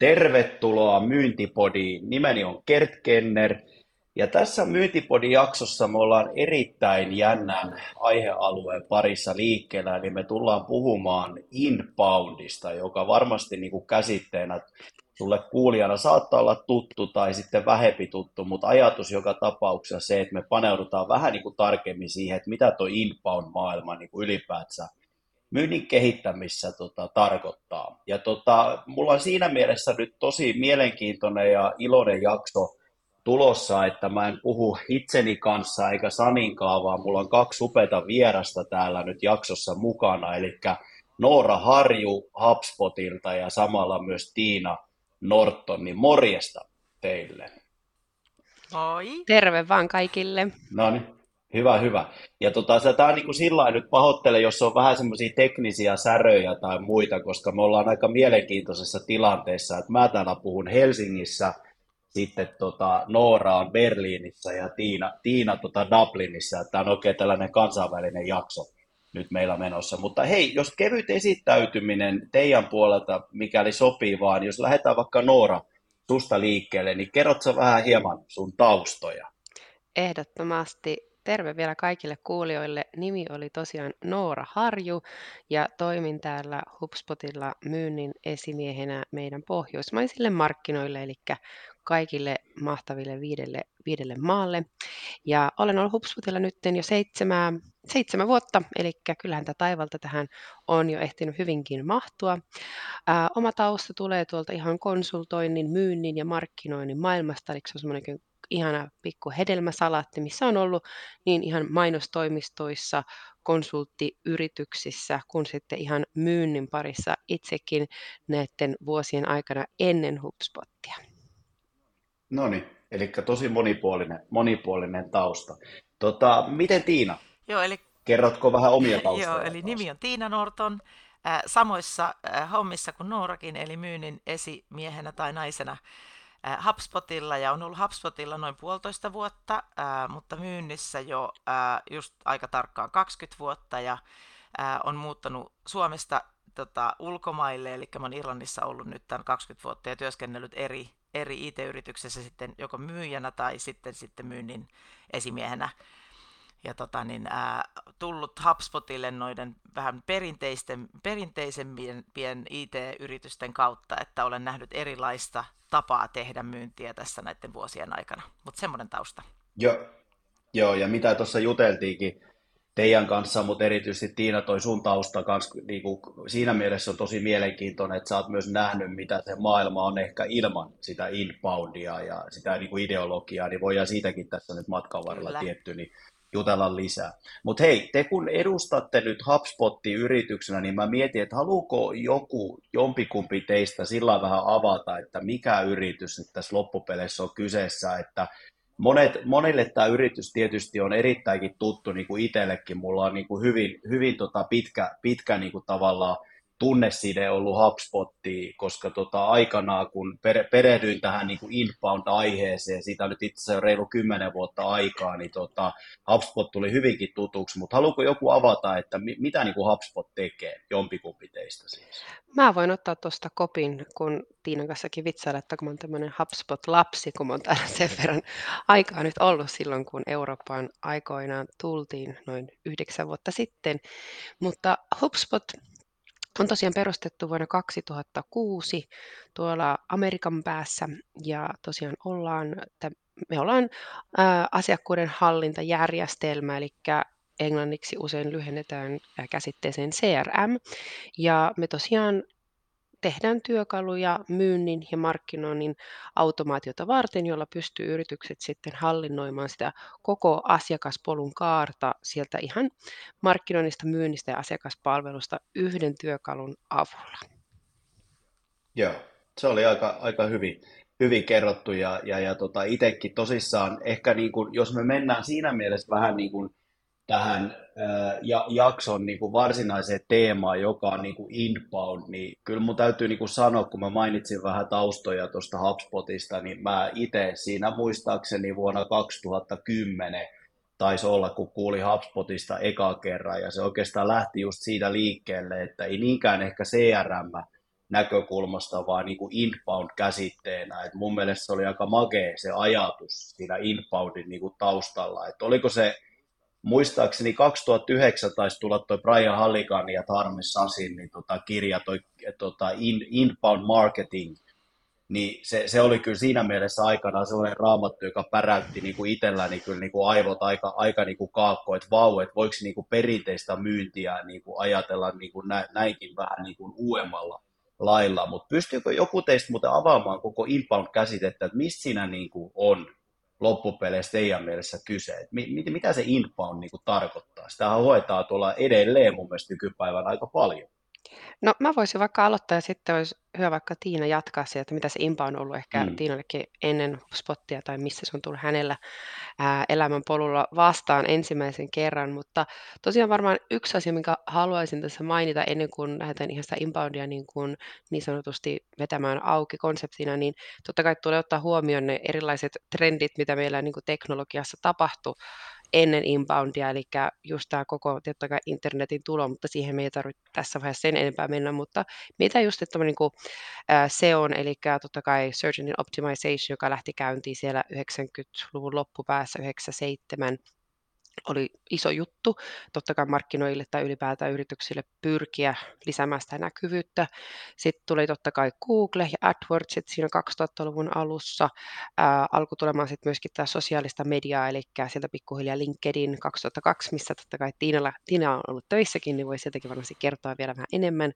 Tervetuloa Myyntipodiin. Nimeni on Kert Kenner. Ja tässä Myyntipodin jaksossa me ollaan erittäin jännän aihealueen parissa liikkeellä, eli me tullaan puhumaan inboundista, joka varmasti niin kuin käsitteenä sulle kuulijana saattaa olla tuttu tai sitten vähempi tuttu, mutta ajatus joka tapauksessa se, että me paneudutaan vähän niin kuin tarkemmin siihen, että mitä tuo inbound-maailma niin kuin ylipäätään myynnin kehittämissä tota, tarkoittaa. Ja tota, mulla on siinä mielessä nyt tosi mielenkiintoinen ja iloinen jakso tulossa, että mä en puhu itseni kanssa eikä Saninkaan, vaan mulla on kaksi upeata vierasta täällä nyt jaksossa mukana, eli Noora Harju HubSpotilta ja samalla myös Tiina Norton, niin morjesta teille. Moi. Terve vaan kaikille. No niin, hyvä, hyvä. Ja tota, tämä on niin sillä nyt pahoittele, jos on vähän semmoisia teknisiä säröjä tai muita, koska me ollaan aika mielenkiintoisessa tilanteessa, että mä täällä puhun Helsingissä, sitten tota, Noora on Berliinissä ja Tiina, Tiina tota Dublinissa. Tämä on oikein tällainen kansainvälinen jakso nyt meillä menossa. Mutta hei, jos kevyt esittäytyminen teidän puolelta, mikäli sopii vaan, jos lähdetään vaikka Noora susta liikkeelle, niin kerrotko vähän hieman sun taustoja? Ehdottomasti. Terve vielä kaikille kuulijoille. Nimi oli tosiaan Noora Harju ja toimin täällä HubSpotilla myynnin esimiehenä meidän pohjoismaisille markkinoille, eli kaikille mahtaville viidelle, viidelle maalle. Ja olen ollut HubSpotilla nyt jo seitsemän, seitsemän vuotta, eli kyllähän tämä taivalta tähän on jo ehtinyt hyvinkin mahtua. Ää, oma tausta tulee tuolta ihan konsultoinnin, myynnin ja markkinoinnin maailmasta, eli se on semmoinen ihana pikku hedelmäsalaatti, missä on ollut niin ihan mainostoimistoissa, konsulttiyrityksissä kuin sitten ihan myynnin parissa itsekin näiden vuosien aikana ennen HubSpottia. No niin, eli tosi monipuolinen, monipuolinen tausta. Tota, miten Tiina? Joo, eli... Kerrotko vähän omia taustoja? Joo, eli nimi on Tiina Norton, äh, samoissa äh, hommissa kuin Noorakin, eli myynnin esimiehenä tai naisena HubSpotilla ja on ollut HubSpotilla noin puolitoista vuotta, äh, mutta myynnissä jo äh, just aika tarkkaan 20 vuotta ja äh, on muuttanut Suomesta tota, ulkomaille, eli oon Irlannissa ollut nyt tämän 20 vuotta ja työskennellyt eri eri IT-yrityksessä sitten joko myyjänä tai sitten, sitten myynnin esimiehenä. Ja tota, niin, ää, tullut HubSpotille noiden vähän perinteisten, perinteisempien IT-yritysten kautta, että olen nähnyt erilaista tapaa tehdä myyntiä tässä näiden vuosien aikana. Mutta semmoinen tausta. Joo, joo, ja mitä tuossa juteltiinkin, teidän kanssa, mutta erityisesti Tiina toi sun tausta kanssa, niin kuin, siinä mielessä on tosi mielenkiintoinen, että sä oot myös nähnyt, mitä se maailma on ehkä ilman sitä inboundia ja sitä niin kuin ideologiaa, niin voidaan siitäkin tässä nyt matkan varrella Kyllä. tietty, niin jutella lisää. Mutta hei, te kun edustatte nyt HubSpotin yrityksenä, niin mä mietin, että haluuko joku, jompikumpi teistä sillä vähän avata, että mikä yritys nyt tässä loppupeleissä on kyseessä, että monet, monille tämä yritys tietysti on erittäinkin tuttu, niin kuin itsellekin. Mulla on niin kuin hyvin, hyvin tota pitkä, pitkä niin kuin tavallaan tunneside ollut HubSpottiin, koska tota, aikanaan kun per, perehdyin tähän niin kuin inbound-aiheeseen, siitä on nyt itse asiassa reilu kymmenen vuotta aikaa, niin tota, HubSpot tuli hyvinkin tutuksi, mutta haluatko joku avata, että mi, mitä niin kuin HubSpot tekee, jompikumpi teistä siis? Mä voin ottaa tuosta kopin, kun Tiinan kanssakin vitsailla, että kun mä oon tämmöinen HubSpot-lapsi, kun mä oon täällä sen verran aikaa nyt ollut silloin, kun Eurooppaan aikoinaan tultiin noin yhdeksän vuotta sitten. Mutta HubSpot on tosiaan perustettu vuonna 2006 tuolla Amerikan päässä ja tosiaan ollaan, että me ollaan ää, asiakkuuden hallintajärjestelmä, eli englanniksi usein lyhennetään käsitteeseen CRM, ja me tosiaan tehdään työkaluja myynnin ja markkinoinnin automaatiota varten, jolla pystyy yritykset sitten hallinnoimaan sitä koko asiakaspolun kaarta sieltä ihan markkinoinnista, myynnistä ja asiakaspalvelusta yhden työkalun avulla. Joo, se oli aika, aika hyvin, hyvin kerrottu ja, ja, ja tota, itsekin tosissaan ehkä niin kuin, jos me mennään siinä mielessä vähän niin kuin tähän ja, jakson niin kuin varsinaiseen teemaan, joka on niin kuin inbound, niin kyllä mun täytyy niin kuin sanoa, kun mä mainitsin vähän taustoja tuosta HubSpotista, niin mä itse siinä muistaakseni vuonna 2010 taisi olla, kun kuuli HubSpotista eka kerran, ja se oikeastaan lähti just siitä liikkeelle, että ei niinkään ehkä CRM näkökulmasta, vaan niin kuin inbound käsitteenä. Et mun mielestä se oli aika magea se ajatus siinä inboundin niin kuin taustalla. Et oliko se, muistaakseni 2009 taisi tulla toi Brian Halligan ja Tarme Sasin niin tota, kirja, toi tota, in, inbound marketing, niin se, se, oli kyllä siinä mielessä aikana sellainen raamattu, joka päräytti niin kuin itselläni kyllä niin kuin aivot aika, aika niin kuin kaakko, että vau, että voiko niin kuin perinteistä myyntiä niin kuin ajatella niin kuin näinkin vähän niin kuin uudemmalla lailla, mutta pystyykö joku teistä muuten avaamaan koko inbound-käsitettä, että mistä siinä niin kuin on loppupeleissä teidän mielessä kyse? Että mit, mitä se inbound niin kuin tarkoittaa? Sitähän hoitaa tuolla edelleen mun mielestä nykypäivänä aika paljon. No mä voisin vaikka aloittaa ja sitten olisi hyvä vaikka Tiina jatkaa sieltä, että mitä se impa on ollut ehkä Mm. Tiinallekin ennen spottia tai missä se on tullut hänellä ää, elämän polulla vastaan ensimmäisen kerran. Mutta tosiaan varmaan yksi asia, minkä haluaisin tässä mainita ennen kuin lähdetään ihan sitä inboundia niin, kuin niin sanotusti vetämään auki konseptina, niin totta kai tulee ottaa huomioon ne erilaiset trendit, mitä meillä niin kuin teknologiassa tapahtuu ennen inboundia, eli just tämä koko totta kai internetin tulo, mutta siihen me ei tarvitse tässä vaiheessa sen enempää mennä, mutta mitä just että niin kuin, se on, eli totta kai Search Engine Optimization, joka lähti käyntiin siellä 90-luvun loppupäässä, 97, oli iso juttu, totta kai markkinoille tai ylipäätään yrityksille pyrkiä lisäämään sitä näkyvyyttä. Sitten tuli totta kai Google ja AdWords siinä 2000-luvun alussa. Ää, alkoi tulemaan sitten myöskin tämä sosiaalista mediaa, eli sieltä pikkuhiljaa LinkedIn 2002, missä totta kai Tiina, Tiina on ollut töissäkin, niin voi sieltäkin varmasti kertoa vielä vähän enemmän.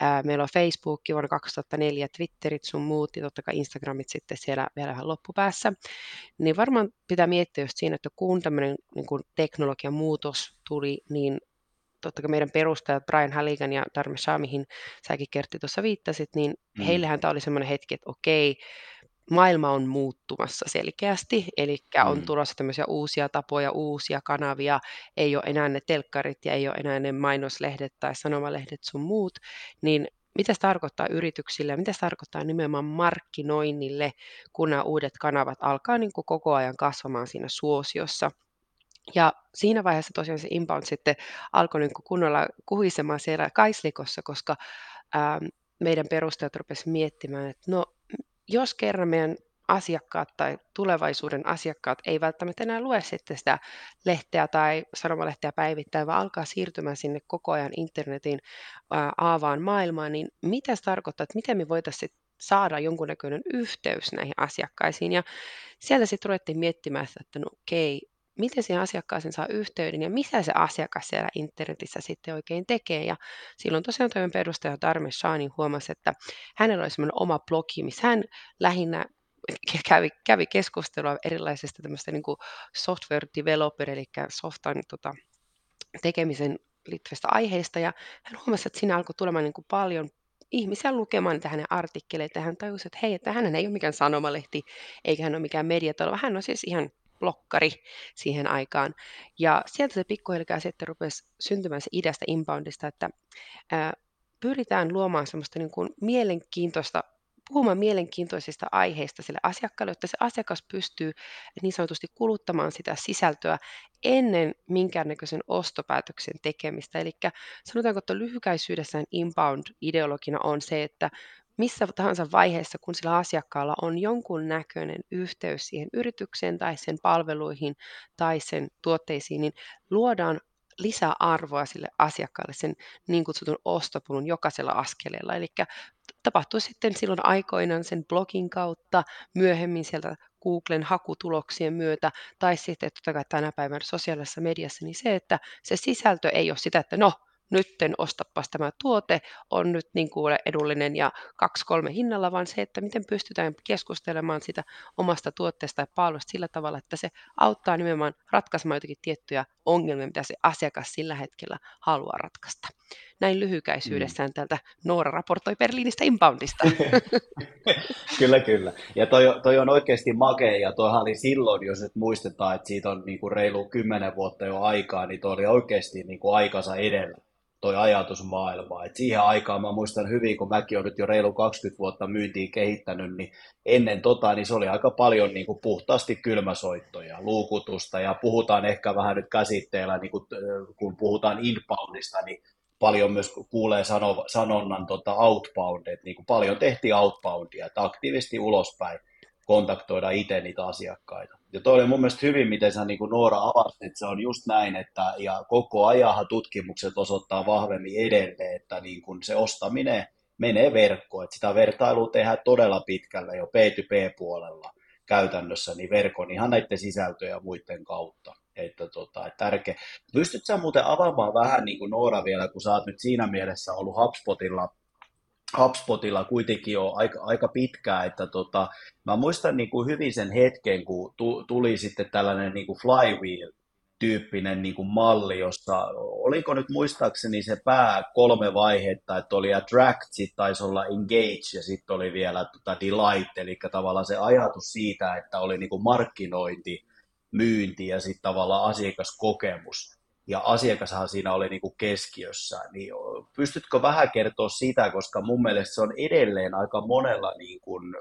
Ää, meillä on Facebook vuonna 2004, Twitterit sun muut ja totta kai Instagramit sitten siellä vielä vähän loppupäässä. Niin varmaan pitää miettiä just siinä, että kun tämmöinen niin kun teknologian muutos tuli, niin totta kai meidän perustajat Brian Halligan ja Darme Shah, mihin säkin Kertti tuossa viittasit, niin mm. heillähän tämä oli semmoinen hetki, että okei, maailma on muuttumassa selkeästi, eli on mm. tulossa tämmöisiä uusia tapoja, uusia kanavia, ei ole enää ne telkkarit ja ei ole enää ne mainoslehdet tai sanomalehdet sun muut, niin mitä se tarkoittaa yrityksille ja mitä se tarkoittaa nimenomaan markkinoinnille, kun nämä uudet kanavat alkaa niin kuin koko ajan kasvamaan siinä suosiossa. Ja siinä vaiheessa tosiaan se inbound sitten alkoi niin kunnolla kuhisemaan siellä kaislikossa, koska ää, meidän perustajat rupesivat miettimään, että no jos kerran meidän asiakkaat tai tulevaisuuden asiakkaat ei välttämättä enää lue sitten sitä lehteä tai sanomalehteä päivittäin, vaan alkaa siirtymään sinne koko ajan internetin aavaan maailmaan, niin mitä se tarkoittaa, että miten me voitaisiin saada jonkunnäköinen yhteys näihin asiakkaisiin. Ja siellä sitten ruvettiin miettimään, että no okei, miten siihen asiakkaaseen saa yhteyden ja mitä se asiakas siellä internetissä sitten oikein tekee. Ja silloin tosiaan toimen perustaja Darme Shani huomasi, että hänellä oli semmoinen oma blogi, missä hän lähinnä kävi, kävi keskustelua erilaisista tämmöistä niin kuin software developer, eli softan tota, tekemisen liittyvistä aiheista, ja hän huomasi, että siinä alkoi tulemaan niin kuin paljon ihmisiä lukemaan niitä hänen artikkeleita, hän tajusi, että hei, että hän ei ole mikään sanomalehti, eikä hän ole mikään mediatalo, hän on siis ihan blokkari siihen aikaan. Ja sieltä se pikkuhiljaa sitten rupesi syntymään se ideasta inboundista, että ää, pyritään luomaan semmoista niin kuin mielenkiintoista puhumaan mielenkiintoisista aiheista sille asiakkaalle, jotta se asiakas pystyy niin sanotusti kuluttamaan sitä sisältöä ennen minkäännäköisen ostopäätöksen tekemistä. Eli sanotaanko, että lyhykäisyydessään inbound-ideologina on se, että missä tahansa vaiheessa, kun sillä asiakkaalla on jonkun näköinen yhteys siihen yritykseen tai sen palveluihin tai sen tuotteisiin, niin luodaan lisäarvoa sille asiakkaalle sen niin kutsutun ostopolun jokaisella askeleella. Eli tapahtuu sitten silloin aikoinaan sen blogin kautta, myöhemmin sieltä Googlen hakutuloksien myötä, tai sitten totta kai tänä päivänä sosiaalisessa mediassa, niin se, että se sisältö ei ole sitä, että no, nytten ostapas tämä tuote, on nyt niin kuin edullinen ja kaksi kolme hinnalla, vaan se, että miten pystytään keskustelemaan sitä omasta tuotteesta ja palvelusta sillä tavalla, että se auttaa nimenomaan ratkaisemaan jotakin tiettyjä ongelmia, mitä se asiakas sillä hetkellä haluaa ratkaista. Näin lyhykäisyydessään mm. täältä Noora raportoi Berliinistä inboundista. kyllä, kyllä. Ja toi, toi on oikeasti makea, ja toihan oli silloin, jos nyt muistetaan, että siitä on niin kuin reilu kymmenen vuotta jo aikaa, niin toi oli oikeasti niin kuin aikansa edellä toi ajatusmaailma. Et siihen aikaan mä muistan hyvin, kun mäkin olen nyt jo reilu 20 vuotta myyntiin kehittänyt, niin ennen tota, niin se oli aika paljon niin kuin puhtaasti kylmäsoittoja, luukutusta ja puhutaan ehkä vähän nyt käsitteellä, niin kuin, kun puhutaan inboundista, niin paljon myös kuulee sano, sanonnan tota outbound, että niin kuin paljon tehtiin outboundia, että aktiivisesti ulospäin kontaktoida itse niitä asiakkaita. Ja toi oli mun mielestä hyvin, miten sä niin kuin Noora avasit, että se on just näin, että ja koko ajan tutkimukset osoittaa vahvemmin edelleen, että niin kuin se ostaminen menee verkkoon, että sitä vertailua tehdään todella pitkälle jo P2P-puolella käytännössä, niin verkon ihan näiden sisältöjä muiden kautta. Että tota, että tärkeä. Pystytkö sä muuten avaamaan vähän niin kuin Noora vielä, kun sä oot nyt siinä mielessä ollut HubSpotilla HubSpotilla kuitenkin jo aika, aika pitkään, että tota, mä muistan niin kuin hyvin sen hetken, kun tuli sitten tällainen niin kuin flywheel tyyppinen niin kuin malli, jossa oliko nyt muistaakseni se pää kolme vaihetta, että oli attract, sitten taisi olla engage ja sitten oli vielä tota delight, eli tavallaan se ajatus siitä, että oli niin kuin markkinointi, myynti ja sitten tavallaan asiakaskokemus ja asiakashan siinä oli niin kuin keskiössä, niin pystytkö vähän kertoa sitä, koska mun mielestä se on edelleen aika monella niin kuin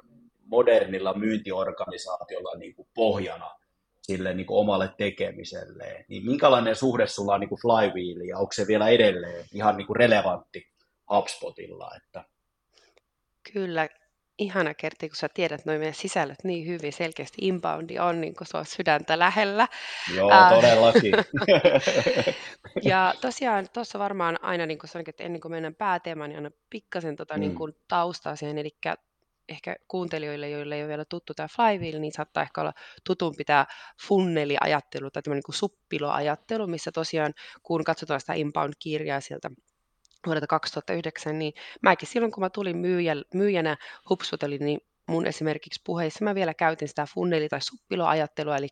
modernilla myyntiorganisaatiolla niin kuin pohjana sille niin kuin omalle tekemiselle. Niin minkälainen suhde sulla on niin kuin Flywheel ja onko se vielä edelleen ihan niin kuin relevantti HubSpotilla? Että... Kyllä, ihana Kertti, kun sä tiedät noin meidän sisällöt niin hyvin. Selkeästi inboundi on niin kuin se on sydäntä lähellä. Joo, todellakin. ja tosiaan tuossa varmaan aina, niin kuin sanoin, että ennen kuin mennään pääteemaan, niin aina pikkasen tota, niin mm. kuin taustaa siihen. Eli ehkä kuuntelijoille, joille ei ole vielä tuttu tämä flywheel, niin saattaa ehkä olla tutumpi tämä funneliajattelu tai tämmöinen niin suppiloajattelu, missä tosiaan kun katsotaan sitä inbound-kirjaa sieltä vuodelta 2009, niin mäkin silloin, kun mä tulin myyjä, myyjänä HubSpotille, niin mun esimerkiksi puheissa mä vielä käytin sitä funneli- tai suppiloajattelua, eli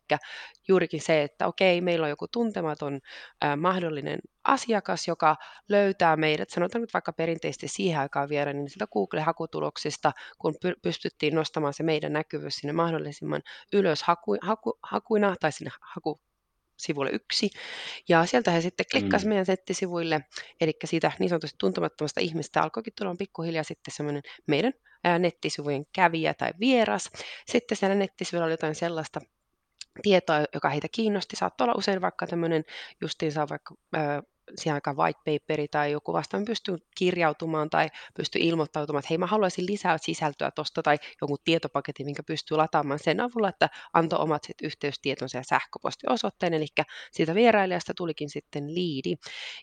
juurikin se, että okei, meillä on joku tuntematon äh, mahdollinen asiakas, joka löytää meidät, sanotaan nyt vaikka perinteisesti siihen aikaan vielä, niin sitä Google-hakutuloksista, kun pystyttiin nostamaan se meidän näkyvyys sinne mahdollisimman ylös haku, haku, hakuina tai sinne haku, sivulle yksi. Ja sieltä he sitten klikkasi mm. meidän nettisivuille, eli siitä niin sanotusti tuntemattomasta ihmistä alkoikin tulla pikkuhiljaa sitten semmoinen meidän nettisivujen kävijä tai vieras. Sitten siellä nettisivuilla oli jotain sellaista, tietoa, joka heitä kiinnosti. Saattoi olla usein vaikka tämmöinen justiinsa vaikka siihen aikaan white paperi tai joku vastaan pystyy kirjautumaan tai pystyy ilmoittautumaan, että hei mä haluaisin lisää sisältöä tuosta tai jonkun tietopaketin, minkä pystyy lataamaan sen avulla, että antoi omat sit yhteystietonsa ja sähköpostiosoitteen, eli siitä vierailijasta tulikin sitten liidi.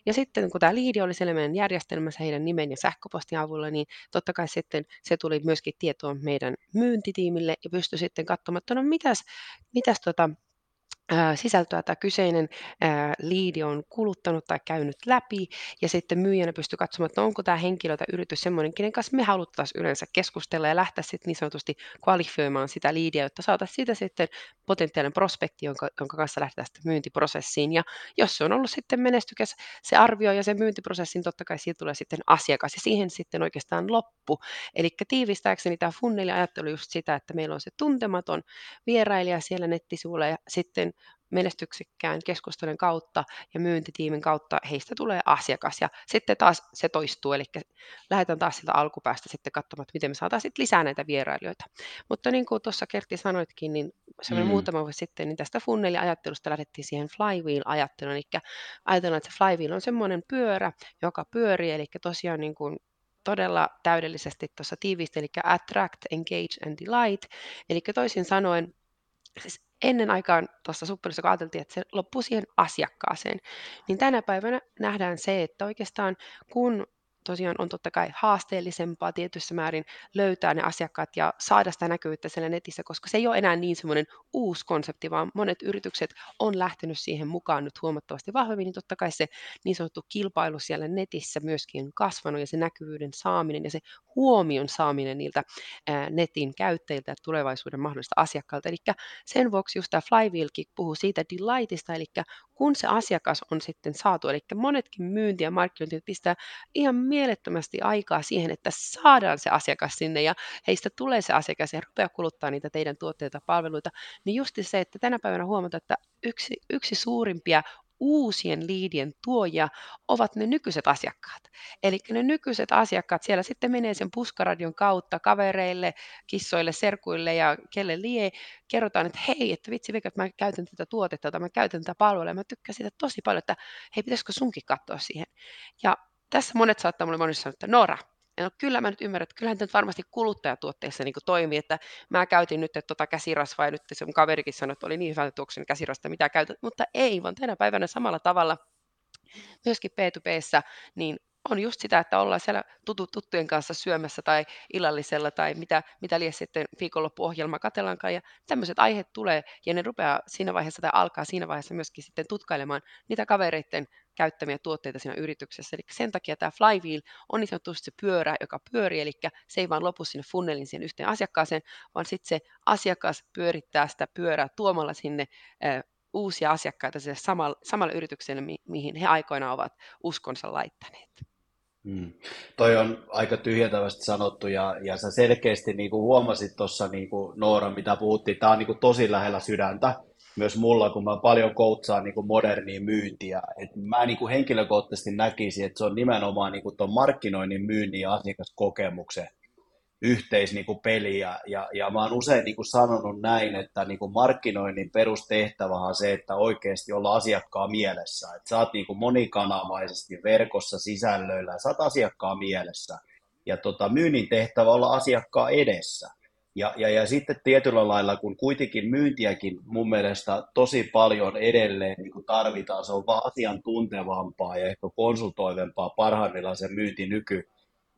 Ja sitten kun tämä liidi oli siellä meidän järjestelmässä heidän nimen ja sähköpostin avulla, niin totta kai sitten se tuli myöskin tietoon meidän myyntitiimille ja pystyi sitten katsomaan, että no mitäs, mitäs tota, sisältöä tämä kyseinen liidi on kuluttanut tai käynyt läpi, ja sitten myyjänä pystyy katsomaan, että onko tämä henkilö tai yritys semmoinen, kenen kanssa me haluttaisiin yleensä keskustella ja lähteä sitten niin sanotusti kvalifioimaan sitä liidiä, jotta saataisiin siitä sitten potentiaalinen prospekti, jonka, jonka kanssa lähdetään sitten myyntiprosessiin. Ja jos se on ollut sitten menestykäs se arvio ja se myyntiprosessi, niin totta kai siitä tulee sitten asiakas, ja siihen sitten oikeastaan loppu. Eli tiivistääkseni tämä funneli ajattelu just sitä, että meillä on se tuntematon vierailija siellä nettisivuilla, ja sitten menestyksekkään keskustelun kautta ja myyntitiimin kautta heistä tulee asiakas ja sitten taas se toistuu, eli lähdetään taas sieltä alkupäästä sitten katsomaan, että miten me saataisiin lisää näitä vierailijoita. Mutta niin kuin tuossa Kertti sanoitkin, niin mm. muutama vuosi sitten, niin tästä funneliajattelusta lähdettiin siihen flywheel-ajatteluun, eli ajatellaan, että se flywheel on semmoinen pyörä, joka pyörii, eli tosiaan niin kuin todella täydellisesti tuossa tiivisti, eli attract, engage and delight, eli toisin sanoen siis ennen aikaan tuossa suppelissa, kun ajateltiin, että se loppuu siihen asiakkaaseen, niin tänä päivänä nähdään se, että oikeastaan kun tosiaan on totta kai haasteellisempaa tietyssä määrin löytää ne asiakkaat ja saada sitä näkyvyyttä siellä netissä, koska se ei ole enää niin semmoinen uusi konsepti, vaan monet yritykset on lähtenyt siihen mukaan nyt huomattavasti vahvemmin, niin totta kai se niin sanottu kilpailu siellä netissä myöskin on kasvanut ja se näkyvyyden saaminen ja se huomion saaminen niiltä netin käyttäjiltä ja tulevaisuuden mahdollista asiakkailta. Eli sen vuoksi just tämä Flywheelkin puhuu siitä delightista, eli kun se asiakas on sitten saatu, eli monetkin myynti- ja markkinointi pistää ihan mielettömästi aikaa siihen, että saadaan se asiakas sinne ja heistä tulee se asiakas ja rupeaa kuluttaa niitä teidän tuotteita palveluita, niin just se, että tänä päivänä huomataan, että yksi, yksi suurimpia uusien liidien tuoja ovat ne nykyiset asiakkaat. Eli ne nykyiset asiakkaat siellä sitten menee sen puskaradion kautta kavereille, kissoille, serkuille ja kelle lie, kerrotaan, että hei, että vitsi että mä käytän tätä tuotetta tai mä käytän tätä palvelua mä tykkään siitä tosi paljon, että hei, pitäisikö sunkin katsoa siihen. Ja tässä monet saattaa mulle monesti sanoa, että Nora, No kyllä mä nyt ymmärrän, että kyllähän nyt varmasti kuluttajatuotteissa niin toimii, että mä käytin nyt että tota käsirasvaa ja nyt se mun kaverikin sanoi, että oli niin hyvä tuoksen käsirasta, mitä käytät, mutta ei, vaan tänä päivänä samalla tavalla myöskin P2Pssä, niin on just sitä, että ollaan siellä tutu, tuttujen kanssa syömässä tai illallisella tai mitä, mitä liian sitten viikonloppuohjelma katellaankaan ja tämmöiset aiheet tulee ja ne rupeaa siinä vaiheessa tai alkaa siinä vaiheessa myöskin sitten tutkailemaan niitä kavereiden käyttämiä tuotteita siinä yrityksessä. Eli sen takia tämä flywheel on niin sanotusti se pyörä, joka pyörii, eli se ei vaan lopu sinne funnelin siihen yhteen asiakkaaseen, vaan sitten se asiakas pyörittää sitä pyörää tuomalla sinne uusia asiakkaita sille samalle, samalle yritykselle, mi- mihin he aikoinaan ovat uskonsa laittaneet. Hmm. Toi on aika tyhjentävästi sanottu ja, ja sä selkeästi niin kuin huomasit tuossa niin Noora, mitä puhuttiin, tämä on niin kuin tosi lähellä sydäntä myös mulla, kun mä paljon koutsaan niin modernia myyntiä. Et mä niin kuin henkilökohtaisesti näkisin, että se on nimenomaan niin kuin ton markkinoinnin myynnin ja asiakaskokemuksen yhteis niin peliä. Ja, ja mä oon usein niin kuin sanonut näin, että niin kuin markkinoinnin perustehtävä on se, että oikeasti olla asiakkaa mielessä. Että sä oot niin kuin monikanavaisesti verkossa sisällöillä, sä oot asiakkaa mielessä. Ja tota, myynnin tehtävä olla asiakkaa edessä. Ja, ja, ja sitten tietyllä lailla, kun kuitenkin myyntiäkin mun mielestä tosi paljon edelleen niin kuin tarvitaan, se on vaan asiantuntevampaa ja ehkä konsultoivempaa parhaimmillaan se myynti nyky,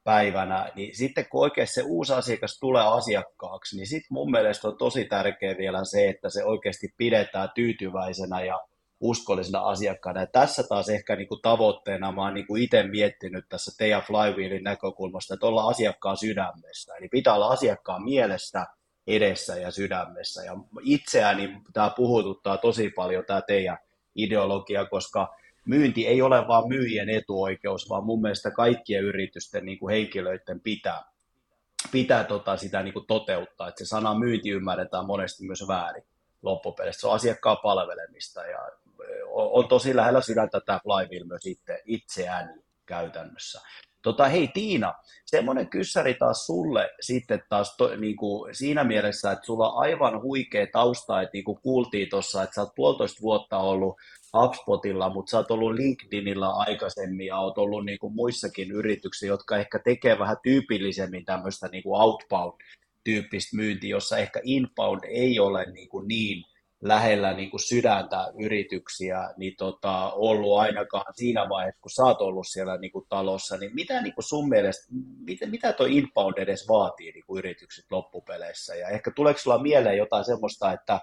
päivänä, niin sitten kun oikein se uusi asiakas tulee asiakkaaksi, niin sitten mun mielestä on tosi tärkeää vielä se, että se oikeasti pidetään tyytyväisenä ja uskollisena asiakkaana. Ja tässä taas ehkä niin kuin tavoitteena mä oon niin kuin itse miettinyt tässä teidän Flywheelin näkökulmasta, että olla asiakkaan sydämessä. Eli pitää olla asiakkaan mielestä, edessä ja sydämessä. Ja itseäni tämä puhututtaa tosi paljon tämä teidän ideologia, koska myynti ei ole vain myyjien etuoikeus, vaan mun mielestä kaikkien yritysten niin kuin henkilöiden pitää, pitää tota sitä niin kuin toteuttaa. Että se sana myynti ymmärretään monesti myös väärin loppupeleissä. Se on asiakkaan palvelemista ja on tosi lähellä sydäntä tämä Flywheel myös itse, itseäni käytännössä. Tota, hei Tiina, semmoinen kyssäri taas sulle sitten taas to, niin kuin siinä mielessä, että sulla on aivan huikea tausta, että niin kuin kuultiin tuossa, että sä oot puolitoista vuotta ollut HubSpotilla, mutta sä oot ollut LinkedInillä aikaisemmin ja oot ollut niin kuin muissakin yrityksissä, jotka ehkä tekee vähän tyypillisemmin tämmöistä niin kuin outbound-tyyppistä myyntiä, jossa ehkä inbound ei ole niin, kuin niin lähellä niin kuin sydäntä yrityksiä niin tota, ollut ainakaan siinä vaiheessa, kun sä oot ollut siellä niin kuin talossa, niin mitä niin kuin sun mielestä, mitä, mitä tuo inbound edes vaatii niin kuin yritykset loppupeleissä? Ja ehkä tuleeko sulla mieleen jotain semmoista, että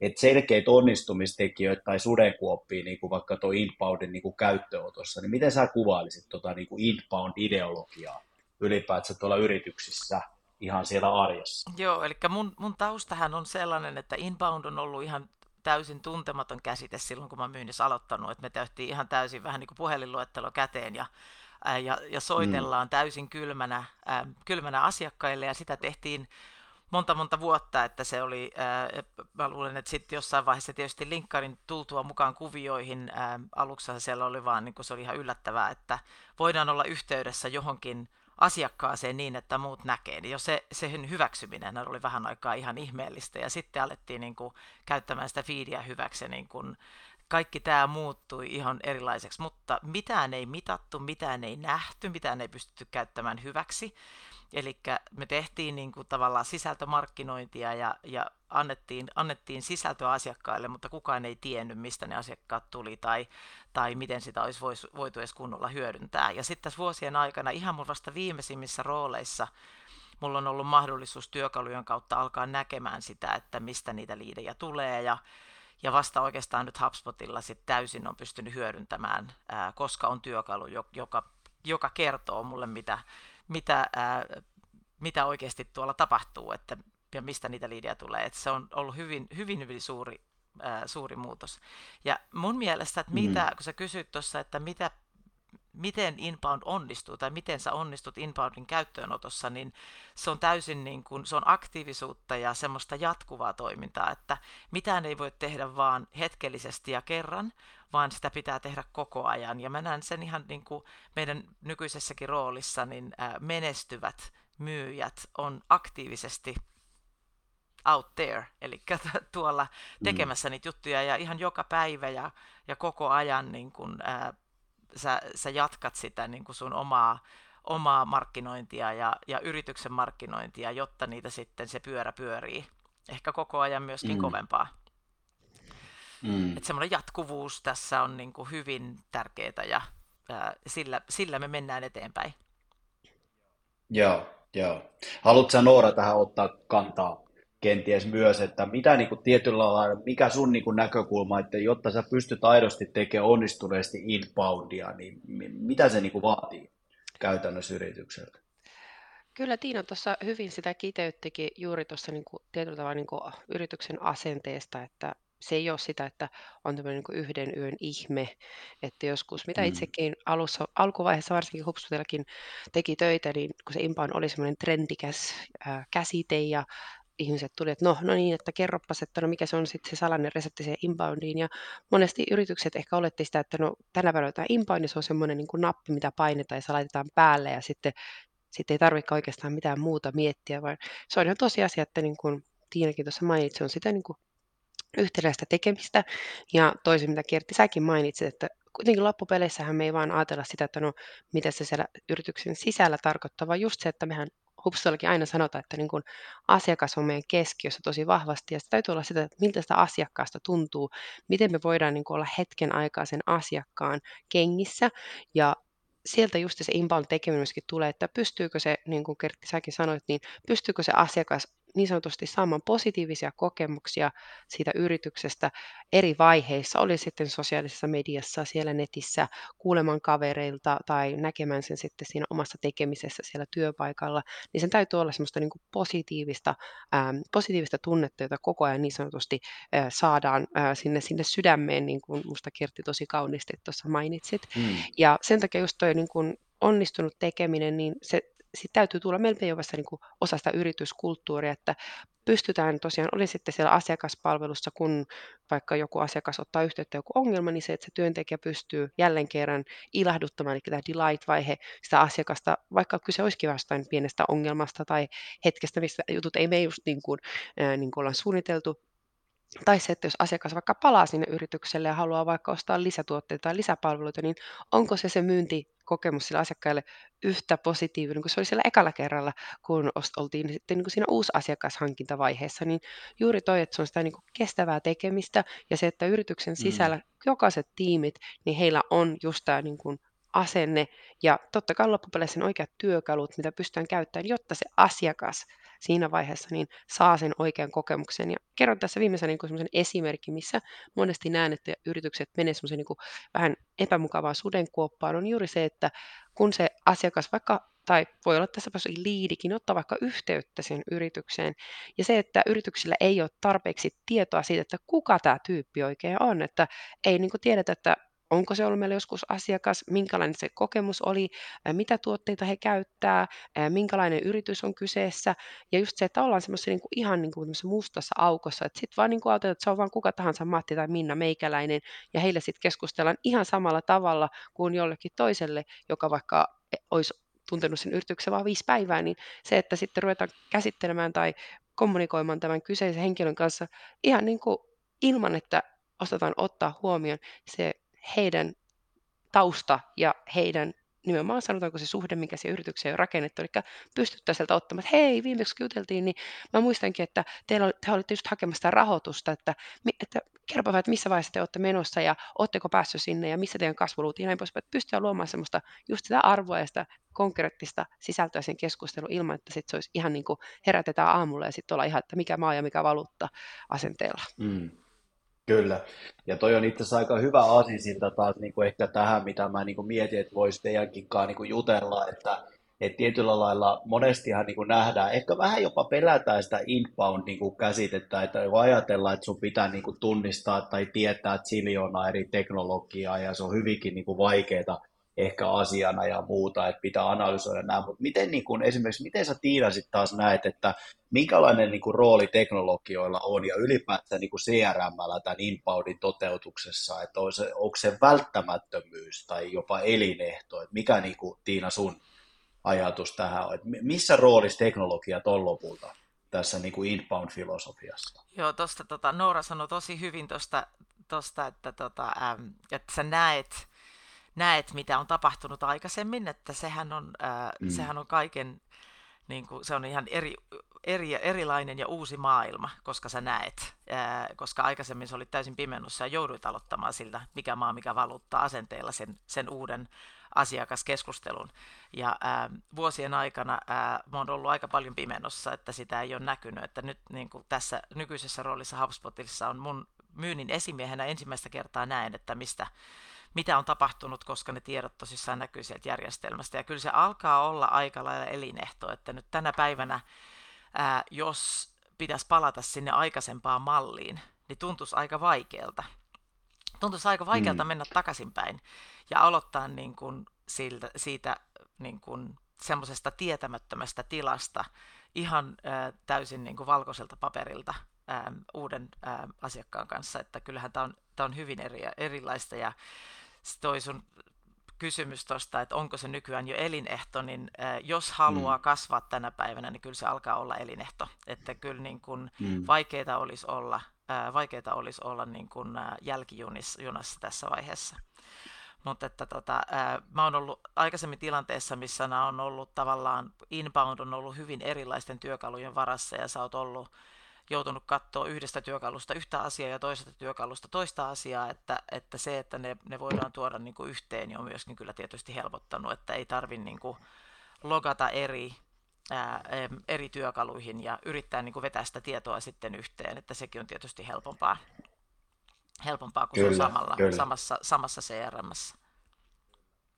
että selkeitä onnistumistekijöitä tai sudenkuoppia, niin kuin vaikka tuo inboundin niin kuin käyttöönotossa, niin miten sä kuvailisit tuota niin kuin inbound-ideologiaa ylipäätään tuolla yrityksissä ihan siellä arjessa? Joo, eli mun, mun taustahan on sellainen, että inbound on ollut ihan täysin tuntematon käsite silloin, kun mä myynnissä aloittanut, että me tehtiin ihan täysin vähän niin kuin puhelinluettelo käteen ja ja, ja soitellaan mm. täysin kylmänä, äh, kylmänä asiakkaille ja sitä tehtiin monta monta vuotta, että se oli, ää, mä luulen, että sitten jossain vaiheessa tietysti linkkarin tultua mukaan kuvioihin, ää, aluksi siellä oli vaan, niin se oli ihan yllättävää, että voidaan olla yhteydessä johonkin asiakkaaseen niin, että muut näkee. Niin jo se, sen hyväksyminen oli vähän aikaa ihan ihmeellistä ja sitten alettiin niin kuin, käyttämään sitä feedia hyväksi niin kuin, kaikki tämä muuttui ihan erilaiseksi, mutta mitään ei mitattu, mitään ei nähty, mitään ei pystytty käyttämään hyväksi. Eli me tehtiin niin kuin tavallaan sisältömarkkinointia ja, ja annettiin, annettiin sisältöä asiakkaille, mutta kukaan ei tiennyt, mistä ne asiakkaat tuli tai, tai miten sitä olisi voitu edes kunnolla hyödyntää. Ja sitten tässä vuosien aikana ihan mun vasta viimeisimmissä rooleissa mulla on ollut mahdollisuus työkalujen kautta alkaa näkemään sitä, että mistä niitä liidejä tulee ja, ja vasta oikeastaan nyt HubSpotilla sit täysin on pystynyt hyödyntämään, ää, koska on työkalu, joka, joka kertoo mulle, mitä, mitä, ää, mitä oikeasti tuolla tapahtuu että, ja mistä niitä liidejä tulee. Että se on ollut hyvin, hyvin, hyvin suuri, ää, suuri muutos. Ja mun mielestä, että mitä, mm. kun sä kysyt tuossa, että mitä miten inbound onnistuu tai miten sä onnistut inboundin käyttöönotossa, niin se on täysin niin kuin, se on aktiivisuutta ja semmoista jatkuvaa toimintaa, että mitään ei voi tehdä vaan hetkellisesti ja kerran, vaan sitä pitää tehdä koko ajan. Ja mä näen sen ihan niin kuin meidän nykyisessäkin roolissa, niin menestyvät myyjät on aktiivisesti out there, eli tuolla mm. tekemässä mm. niitä juttuja ja ihan joka päivä ja, ja koko ajan niin kuin, ää, sä, sä jatkat sitä niin kuin sun omaa, omaa markkinointia ja, ja yrityksen markkinointia, jotta niitä sitten se pyörä pyörii ehkä koko ajan myöskin mm. kovempaa. Mm. Että semmoinen jatkuvuus tässä on niin kuin hyvin tärkeää ja ää, sillä, sillä me mennään eteenpäin. Joo, joo. Haluatko Noora tähän ottaa kantaa kenties myös, että mitä niin kuin tietyllä lailla, mikä sun niin kuin näkökulma, että jotta sä pystyt aidosti tekemään onnistuneesti inboundia, niin mitä se niin kuin vaatii käytännössä yritykseltä? Kyllä Tiina tuossa hyvin sitä kiteyttikin juuri tuossa niin kuin tietyllä tavalla niin kuin yrityksen asenteesta, että se ei ole sitä, että on tämmöinen niin yhden yön ihme, että joskus, mitä mm. itsekin alussa, alkuvaiheessa varsinkin Hubspottillakin teki töitä, niin kun se inbound oli semmoinen trendikäs ää, käsite ja ihmiset tuli, että no, no niin, että kerroppas, että no mikä se on sitten se salainen resepti siihen inboundiin. Ja monesti yritykset ehkä oletti sitä, että no tänä päivänä tämä inbound, se on semmoinen niin kuin nappi, mitä painetaan ja se laitetaan päälle ja sitten, sitten ei tarvitse oikeastaan mitään muuta miettiä, vaan se on ihan tosiasia, että niin kuin Tiinakin tuossa mainitsi, on sitä niin kuin yhtenäistä tekemistä. Ja toisin, mitä Kertti säkin mainitsit, että kuitenkin loppupeleissähän me ei vaan ajatella sitä, että no mitä se siellä yrityksen sisällä tarkoittaa, vaan just se, että mehän Hupsallakin aina sanotaan, että niin kuin asiakas on meidän keskiössä tosi vahvasti ja se täytyy olla sitä, että miltä sitä asiakkaasta tuntuu, miten me voidaan niin kuin olla hetken aikaa sen asiakkaan kengissä ja sieltä just se inbound tekeminen myöskin tulee, että pystyykö se, niin kuin Kertti säkin sanoit, niin pystyykö se asiakas niin sanotusti saamaan positiivisia kokemuksia siitä yrityksestä eri vaiheissa, oli sitten sosiaalisessa mediassa, siellä netissä, kuuleman kavereilta tai näkemään sen sitten siinä omassa tekemisessä siellä työpaikalla, niin sen täytyy olla semmoista niin kuin positiivista, ää, positiivista tunnetta, jota koko ajan niin sanotusti ää, saadaan ää, sinne, sinne sydämeen, niin kuin musta Kertti tosi kauniisti tuossa mainitsit. Mm. Ja sen takia just toi niin kuin onnistunut tekeminen, niin se sit täytyy tulla melkein jo vasta niin kuin osa sitä yrityskulttuuria, että pystytään tosiaan, oli sitten siellä asiakaspalvelussa, kun vaikka joku asiakas ottaa yhteyttä joku ongelma, niin se, että se työntekijä pystyy jälleen kerran ilahduttamaan, eli tämä delight-vaihe sitä asiakasta, vaikka kyse olisikin jostain pienestä ongelmasta tai hetkestä, missä jutut ei mene just niin kuin, niin kuin ollaan suunniteltu, tai se, että jos asiakas vaikka palaa sinne yritykselle ja haluaa vaikka ostaa lisätuotteita tai lisäpalveluita, niin onko se se myyntikokemus sille asiakkaalle yhtä positiivinen kuin se oli siellä ekalla kerralla, kun oltiin sitten niin kuin siinä uusi asiakashankintavaiheessa, niin juuri toi, että se on sitä niin kuin kestävää tekemistä ja se, että yrityksen mm. sisällä mm. jokaiset tiimit, niin heillä on just tämä niin kuin asenne ja totta kai loppupeleissä oikeat työkalut, mitä pystytään käyttämään, jotta se asiakas siinä vaiheessa niin saa sen oikean kokemuksen. Ja kerron tässä viimeisenä niin esimerkin, missä monesti näen, että yritykset menee semmoisen niin vähän epämukavaan sudenkuoppaan, on juuri se, että kun se asiakas vaikka tai voi olla tässä liidikin, ottaa vaikka yhteyttä siihen yritykseen. Ja se, että yrityksillä ei ole tarpeeksi tietoa siitä, että kuka tämä tyyppi oikein on, että ei niin tiedetä, että onko se ollut meillä joskus asiakas, minkälainen se kokemus oli, mitä tuotteita he käyttää, minkälainen yritys on kyseessä. Ja just se, että ollaan semmoisessa niin kuin ihan niin kuin mustassa aukossa, että sitten vaan niin kuin ajatellaan, että se on vaan kuka tahansa Matti tai Minna meikäläinen, ja heille sitten keskustellaan ihan samalla tavalla kuin jollekin toiselle, joka vaikka e, olisi tuntenut sen yrityksen vain viisi päivää, niin se, että sitten ruvetaan käsittelemään tai kommunikoimaan tämän kyseisen henkilön kanssa ihan niin kuin ilman, että osataan ottaa huomioon se heidän tausta ja heidän nimenomaan sanotaanko se suhde, mikä se yritykseen on rakennettu, eli pystyttää sieltä ottamaan, että hei, viimeksi kun juteltiin, niin mä muistankin, että teillä, te olitte just hakemassa rahoitusta, että, että kerropa että missä vaiheessa te olette menossa ja oletteko päässyt sinne ja missä teidän kasvuluut ja näin poispäin, että pystytään luomaan semmoista just sitä arvoa ja sitä konkreettista sisältöä sen keskustelun ilman, että sit se olisi ihan niin kuin herätetään aamulla ja sitten olla ihan, että mikä maa ja mikä valuutta asenteella. Mm. Kyllä. Ja toi on itse asiassa aika hyvä aasinsilta taas niin kuin ehkä tähän, mitä mä niin kuin mietin, että voisi teidänkin niin kuin jutella, että, että tietyllä lailla monestihan niin kuin nähdään, ehkä vähän jopa pelätään sitä inbound-käsitettä, niin että ajatellaan, että sun pitää niin kuin tunnistaa tai tietää ziljoonaa eri teknologiaa ja se on hyvinkin niin kuin vaikeaa ehkä asiana ja muuta, että pitää analysoida nämä, mutta miten niin kuin, esimerkiksi, miten sä Tiina sitten taas näet, että minkälainen niin kuin, rooli teknologioilla on ja ylipäätään niin CRMllä tämän inboundin toteutuksessa, että on se, onko se välttämättömyys tai jopa elinehto, että mikä niin kuin, Tiina sun ajatus tähän on, että missä roolissa teknologiat on lopulta tässä niin kuin inbound-filosofiassa? Joo, tuosta tota, Noora sanoi tosi hyvin tuosta, että, tota, ähm, että sä näet, näet, mitä on tapahtunut aikaisemmin, että sehän on, ää, Mm. sehän on kaiken, niin kuin, se on ihan eri, eri, erilainen ja uusi maailma, koska sä näet, ää, koska aikaisemmin se oli täysin pimennossa ja jouduit aloittamaan siltä, mikä maa, mikä valuutta asenteella sen, sen uuden asiakaskeskustelun. Ja ää, vuosien aikana ää, mä oon ollut aika paljon pimennossa, että sitä ei ole näkynyt, että nyt niin kuin tässä nykyisessä roolissa HubSpotissa on mun myynnin esimiehenä ensimmäistä kertaa näen, että mistä, mitä on tapahtunut, koska ne tiedot tosissaan näkyy sieltä järjestelmästä. Ja kyllä se alkaa olla aika lailla elinehto, että nyt tänä päivänä, ää, jos pitäisi palata sinne aikaisempaan malliin, niin tuntuisi aika vaikealta. Tuntuisi aika vaikealta Mm. mennä takaisinpäin ja aloittaa niin kuin siltä, siitä niin kuin semmoisesta tietämättömästä tilasta ihan ää, täysin niin kuin valkoiselta paperilta uuden asiakkaan kanssa, että kyllähän tämä on, tää on hyvin eri, erilaista ja toi sun kysymys tuosta, että onko se nykyään jo elinehto, niin ää, jos haluaa Mm. kasvaa tänä päivänä, niin kyllä se alkaa olla elinehto. Että kyllä niin kuin Mm. vaikeita olisi olla, ää, vaikeita olisi olla niin kuin, ää, jälkijunassa tässä vaiheessa. Mutta että tota, mä oon ollut aikaisemmin tilanteessa, missä nämä on ollut tavallaan, inbound on ollut hyvin erilaisten työkalujen varassa ja sä oot ollut joutunut katsoa yhdestä työkalusta yhtä asiaa ja toisesta työkalusta toista asiaa, että, että se, että ne, ne voidaan tuoda niin kuin yhteen, niin on myöskin kyllä tietysti helpottanut, että ei tarvi niin kuin logata eri, ää, eri työkaluihin ja yrittää niin kuin vetää sitä tietoa sitten yhteen, että sekin on tietysti helpompaa, helpompaa kun se on Kyllä, samalla, kyllä. samassa, samassa CRMssä.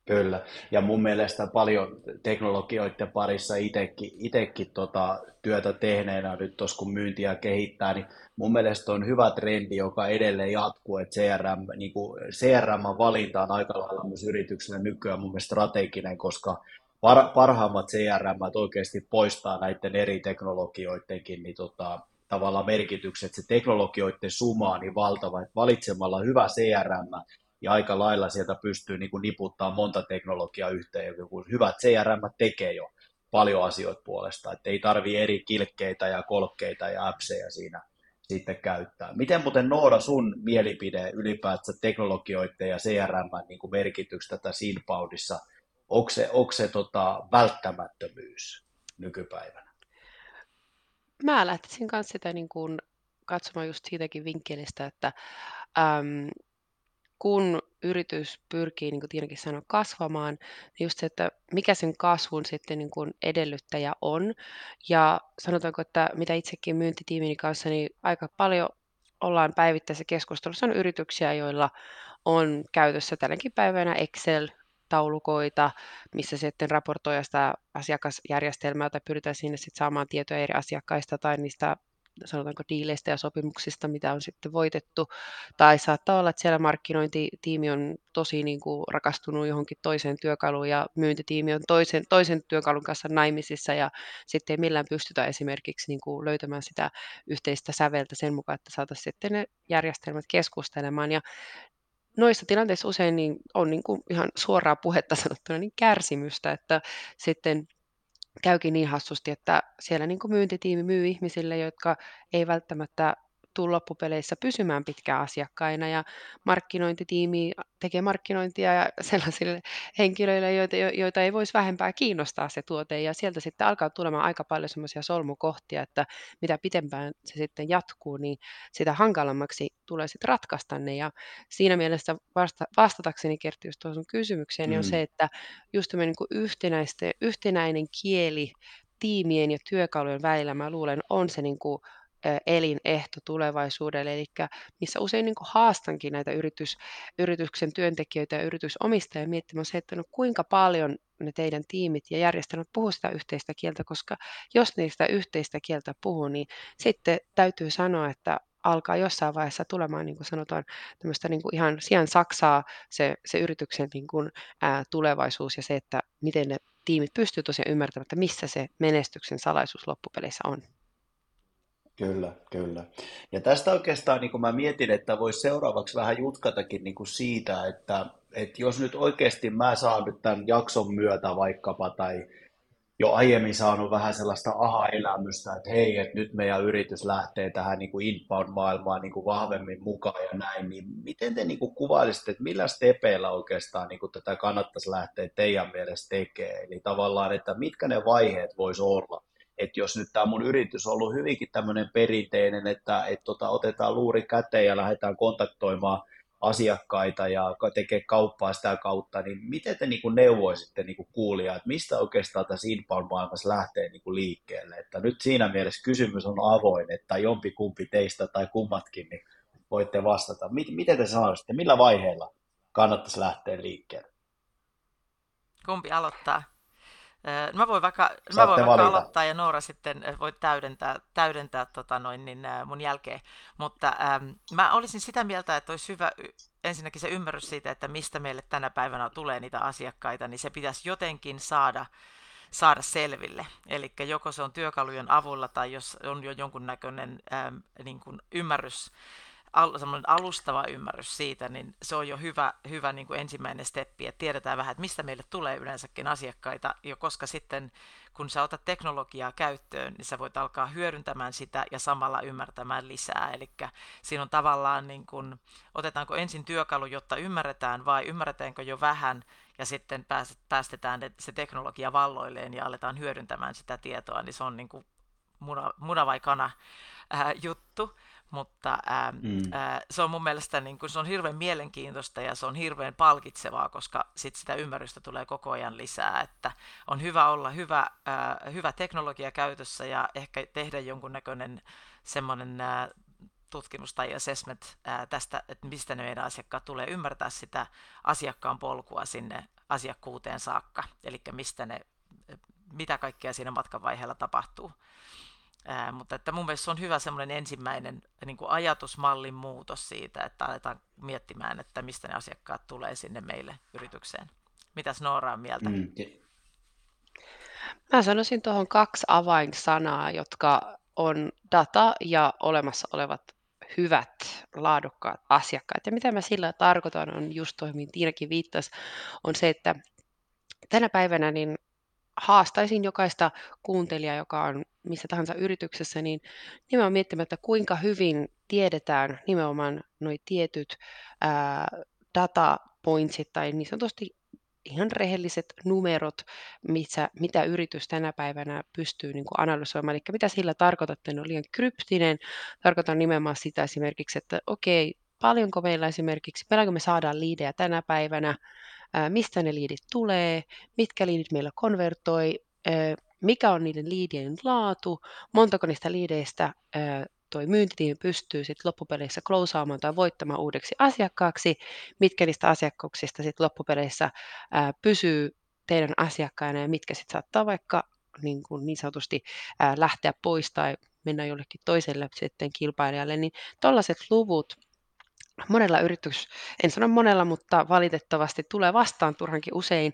Kyllä, ja mun mielestä paljon teknologioiden parissa itsekin, itekin tota työtä tehneenä nyt tuossa kun myyntiä kehittää, niin mun mielestä on hyvä trendi, joka edelleen jatkuu, että CRM, niin kuin CRM-valinta on aika lailla myös yrityksellä nykyään mun mielestä strateginen, koska par, parhaimmat CRM oikeasti poistaa näiden eri teknologioidenkin niin tota, tavallaan merkitykset, se teknologioiden suma on niin valtava, että valitsemalla hyvä CRM ja aika lailla sieltä pystyy niin kuin niputtaa monta teknologiaa yhteen, joku hyvät CRM tekee jo paljon asioita puolesta, että ei tarvi eri kilkkeitä ja kolkkeita ja appseja siinä sitten käyttää. Miten muuten Noora sun mielipide ylipäätään teknologioiden ja CRM niin kuin merkityksestä tässä inboundissa, onko se, onko se tota, välttämättömyys nykypäivänä? Mä lähtisin kanssa sitä niin kuin katsomaan just siitäkin vinkkelistä, että äm, kun yritys pyrkii, niin kuin Tiinakin sanoi, kasvamaan, niin just se, että mikä sen kasvun sitten niin kuin edellyttäjä on. Ja sanotaanko, että mitä itsekin myyntitiimini kanssa, niin aika paljon ollaan päivittäisessä keskustelussa on yrityksiä, joilla on käytössä tänäkin päivänä Excel-taulukoita, missä sitten raportoidaan sitä asiakasjärjestelmää tai pyritään sinne sitten saamaan tietoja eri asiakkaista tai niistä sanotaanko diileistä ja sopimuksista, mitä on sitten voitettu. Tai saattaa olla, että siellä markkinointitiimi on tosi niin kuin rakastunut johonkin toiseen työkaluun ja myyntitiimi on toisen, toisen työkalun kanssa naimisissa ja sitten ei millään pystytä esimerkiksi niin kuin löytämään sitä yhteistä säveltä sen mukaan, että saataisiin sitten ne järjestelmät keskustelemaan. Ja noissa tilanteissa usein niin on niin kuin ihan suoraa puhetta sanottuna niin kärsimystä, että sitten käykin niin hassusti, että siellä niin kuin myyntitiimi myy ihmisille, jotka ei välttämättä tule loppupeleissä pysymään pitkään asiakkaina ja markkinointitiimi tekee markkinointia ja sellaisille henkilöille, joita, jo- joita ei voisi vähempää kiinnostaa se tuote. Ja sieltä sitten alkaa tulemaan aika paljon semmoisia solmukohtia, että mitä pitempään se sitten jatkuu, niin sitä hankalammaksi tulee sitten ratkaista ne. Ja siinä mielessä vasta, vastatakseni Kertti just tuohon kysymykseen, niin on se, Mm, että just tämmöinen niin yhtenäinen kieli tiimien ja työkalujen välillä, mä luulen, on se niin kuin, elinehto tulevaisuudelle, eli missä usein niin haastankin näitä yritys, yrityksen työntekijöitä ja yritysomistajia miettimään se, että no kuinka paljon ne teidän tiimit ja järjestelmät puhuu sitä yhteistä kieltä, koska jos niistä yhteistä kieltä puhuu, niin sitten täytyy sanoa, että alkaa jossain vaiheessa tulemaan, niin kuin sanotaan, tämmöistä niin kuin ihan sijaan Saksaa se, se yrityksen niin kuin, ää, tulevaisuus ja se, että miten ne tiimit pystyy tosiaan ymmärtämään, että missä se menestyksen salaisuus loppupeleissä on. Kyllä, kyllä. Ja tästä oikeastaan niin kuin mä mietin, että voisi seuraavaksi vähän jutkatakin niin kuin siitä, että, että jos nyt oikeasti mä saan nyt tämän jakson myötä vaikkapa tai jo aiemmin saanut vähän sellaista aha-elämystä, että hei, että nyt meidän yritys lähtee tähän niin kuin inbound-maailmaan niin kuin vahvemmin mukaan ja näin, niin miten te niin kuvailisitte, että millä stepeillä oikeastaan niin kuin tätä kannattaisi lähteä teidän mielestä tekemään? Eli tavallaan, että mitkä ne vaiheet voisi olla? Että jos nyt tämä mun yritys on ollut hyvinkin tämmöinen perinteinen, että, että tota, otetaan luuri käteen ja lähdetään kontaktoimaan asiakkaita ja tekee kauppaa sitä kautta, niin miten te niin kuin neuvoisitte niin kuin kuulijaa, että mistä oikeastaan tässä inbound-maailmassa lähtee niin kuin liikkeelle? Että nyt siinä mielessä kysymys on avoin, että jompi kumpi teistä tai kummatkin, niin voitte vastata. Miten te sanoisitte, millä vaiheella kannattaisi lähteä liikkeelle? Kumpi aloittaa? Mä voin vaikka, mä voin vaikka aloittaa ja Noora sitten voi täydentää, täydentää tota noin, niin, mun jälkeen. Mutta ähm, mä olisin sitä mieltä, että olisi hyvä ensinnäkin se ymmärrys siitä, että mistä meille tänä päivänä tulee niitä asiakkaita, niin se pitäisi jotenkin saada saada selville. Eli joko se on työkalujen avulla tai jos on jo jonkunnäköinen ähm, niin kuin ymmärrys al, alustava ymmärrys siitä, niin se on jo hyvä, hyvä niin kuin ensimmäinen steppi, että tiedetään vähän, että mistä meille tulee yleensäkin asiakkaita, ja koska sitten kun sä otat teknologiaa käyttöön, niin sä voit alkaa hyödyntämään sitä ja samalla ymmärtämään lisää. Eli siinä on tavallaan, niin kuin, otetaanko ensin työkalu, jotta ymmärretään, vai ymmärretäänkö jo vähän, ja sitten päästetään se teknologia valloilleen ja aletaan hyödyntämään sitä tietoa, niin se on niin kuin muna, muna vai kana ää, juttu mutta ää, mm. ää, se on mun mielestä niin kun, se on hirveän mielenkiintoista ja se on hirveän palkitsevaa, koska sit sitä ymmärrystä tulee koko ajan lisää, että on hyvä olla hyvä, ää, hyvä teknologia käytössä ja ehkä tehdä jonkunnäköinen semmoinen tutkimus tai assessment ää, tästä, että mistä ne meidän asiakkaat tulee ymmärtää sitä asiakkaan polkua sinne asiakkuuteen saakka, eli mistä ne, mitä kaikkea siinä matkan vaiheella tapahtuu. Ää, mutta että mun mielestä se on hyvä semmoinen ensimmäinen niin kuin ajatusmallin muutos siitä, että aletaan miettimään, että mistä ne asiakkaat tulee sinne meille yritykseen. Mitäs Noora on mieltä? Mm. Mä sanoisin tuohon kaksi avainsanaa, jotka on data ja olemassa olevat hyvät, laadukkaat asiakkaat. Ja mitä mä sillä tarkoitan, on just tuo, mihin Tiinakin viittasi, on se, että tänä päivänä niin haastaisin jokaista kuuntelijaa, joka on missä tahansa yrityksessä, niin nimenomaan miettimään, että kuinka hyvin tiedetään nimenomaan nuo tietyt ää, data pointsit tai niin sanotusti ihan rehelliset numerot, missä, mitä yritys tänä päivänä pystyy niin kuin analysoimaan. Eli mitä sillä tarkoitatte, on liian kryptinen. Tarkoitan nimenomaan sitä esimerkiksi, että okei, paljonko meillä esimerkiksi, paljonko me saadaan liidejä tänä päivänä, mistä ne liidit tulee, mitkä liidit meillä konvertoi, mikä on niiden liidien laatu, montako niistä liideistä toi myyntitiimi pystyy sitten loppupeleissä klousaamaan tai voittamaan uudeksi asiakkaaksi, mitkä niistä asiakkauksista sitten loppupeleissä ää, pysyy teidän asiakkaina ja mitkä sitten saattaa vaikka niin, kuin niin sanotusti ää, lähteä pois tai mennä jollekin toiselle sitten kilpailijalle, niin tällaiset luvut monella yritys, en sano monella, mutta valitettavasti tulee vastaan turhankin usein,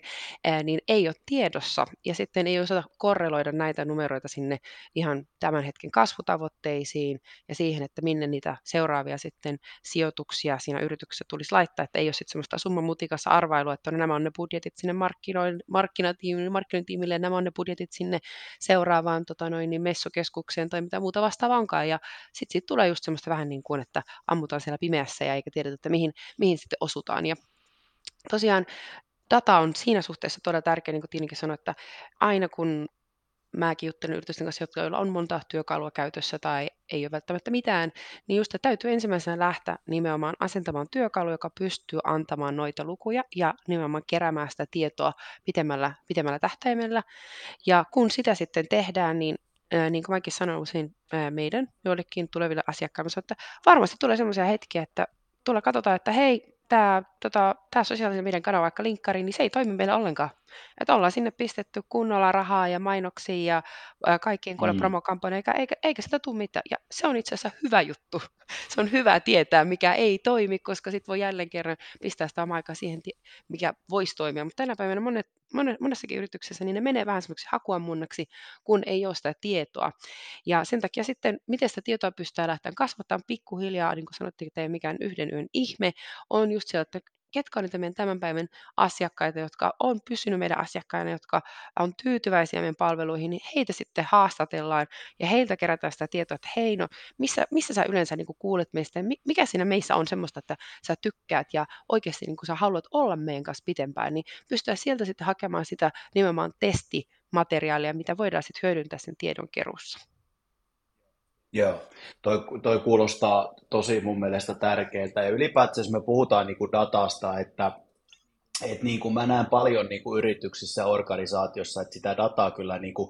niin ei ole tiedossa. Ja sitten ei osata korreloida näitä numeroita sinne ihan tämän hetken kasvutavoitteisiin ja siihen, että minne niitä seuraavia sitten sijoituksia siinä yrityksessä tulisi laittaa, että ei ole sitten semmoista summan mutikassa arvailua, että no, nämä on ne budjetit sinne markkinatiimille, markkinointiimille ja nämä on ne budjetit sinne seuraavaan tota noin, niin messukeskukseen tai mitä muuta vastaavaa onkaan. Ja sitten sit tulee just semmoista vähän niin kuin, että ammutaan siellä pimeässä ja eikä tiedetä, että mihin, mihin sitten osutaan. Ja tosiaan data on siinä suhteessa todella tärkeä, niin kuin Tiinikin sanoi, että aina kun mäkin juttelen yritysten kanssa, joilla on monta työkalua käytössä tai ei ole välttämättä mitään, niin just täytyy ensimmäisenä lähteä nimenomaan asentamaan työkalu, joka pystyy antamaan noita lukuja ja nimenomaan keräämään sitä tietoa pitemmällä, pitemmällä tähtäimellä. Ja kun sitä sitten tehdään, niin niin kuin mäkin sanoin usein meidän joillekin tuleville asiakkaille, että varmasti tulee sellaisia hetkiä, että tulla katsotaan, että hei, tämä, tota, sosiaalisen median kanava, vaikka linkkari, niin se ei toimi meillä ollenkaan. Että ollaan sinne pistetty kunnolla rahaa ja mainoksia ja kaikkien kuule mm. promokampanjoja, eikä, eikä, eikä sitä tule mitään. Ja se on itse asiassa hyvä juttu. Se on hyvä tietää, mikä ei toimi, koska sitten voi jälleen kerran pistää sitä omaa aikaa siihen, mikä voisi toimia. Mutta tänä päivänä monet, monet, monessakin yrityksessä niin ne menee vähän semmoiksi hakuammunnaksi, kun ei ole sitä tietoa. Ja sen takia sitten, miten sitä tietoa pystytään lähteä kasvattamaan pikkuhiljaa, niin kuin sanottiin, että ei mikään yhden yön ihme, on just se, että ketkä on niitä meidän tämän päivän asiakkaita, jotka on pysynyt meidän asiakkaina, jotka on tyytyväisiä meidän palveluihin, niin heitä sitten haastatellaan ja heiltä kerätään sitä tietoa, että hei, no missä, missä sä yleensä niin kuin kuulet meistä mikä siinä meissä on semmoista, että sä tykkäät ja oikeasti niin kuin sä haluat olla meidän kanssa pitempään, niin pystyä sieltä sitten hakemaan sitä nimenomaan testimateriaalia, mitä voidaan sitten hyödyntää sen tiedon keruussa. Joo, toi, toi kuulostaa tosi mun mielestä tärkeältä. Ja ylipäätään me puhutaan niin kuin datasta, että, että niin kuin mä näen paljon niin kuin yrityksissä ja organisaatiossa, että sitä dataa kyllä niin kuin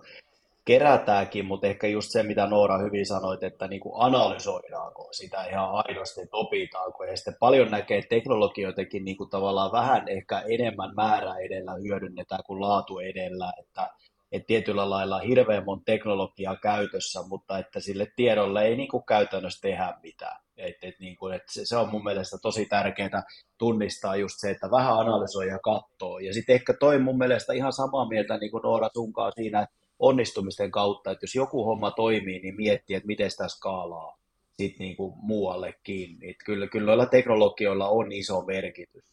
kerätäänkin, mutta ehkä just se, mitä Noora hyvin sanoit, että niin kuin analysoidaanko sitä ihan aidosti, että opitaanko. Ja sitten paljon näkee teknologioitakin niin kuin tavallaan vähän ehkä enemmän määrä edellä hyödynnetään kuin laatu edellä, että että tietyllä lailla hirveän monta teknologiaa käytössä, mutta että sille tiedolle ei niin kuin käytännössä tehdä mitään. Et, et niin kuin, et se, se on mun mielestä tosi tärkeää tunnistaa just se, että vähän analysoi ja katsoo. Ja sitten ehkä toi mun mielestä ihan samaa mieltä niin kuin Noora sunkaan siinä onnistumisten kautta, että jos joku homma toimii, niin miettii, että miten sitä skaalaa sitten niin kuin muuallekin. Et kyllä, kyllä noilla teknologioilla on iso merkitys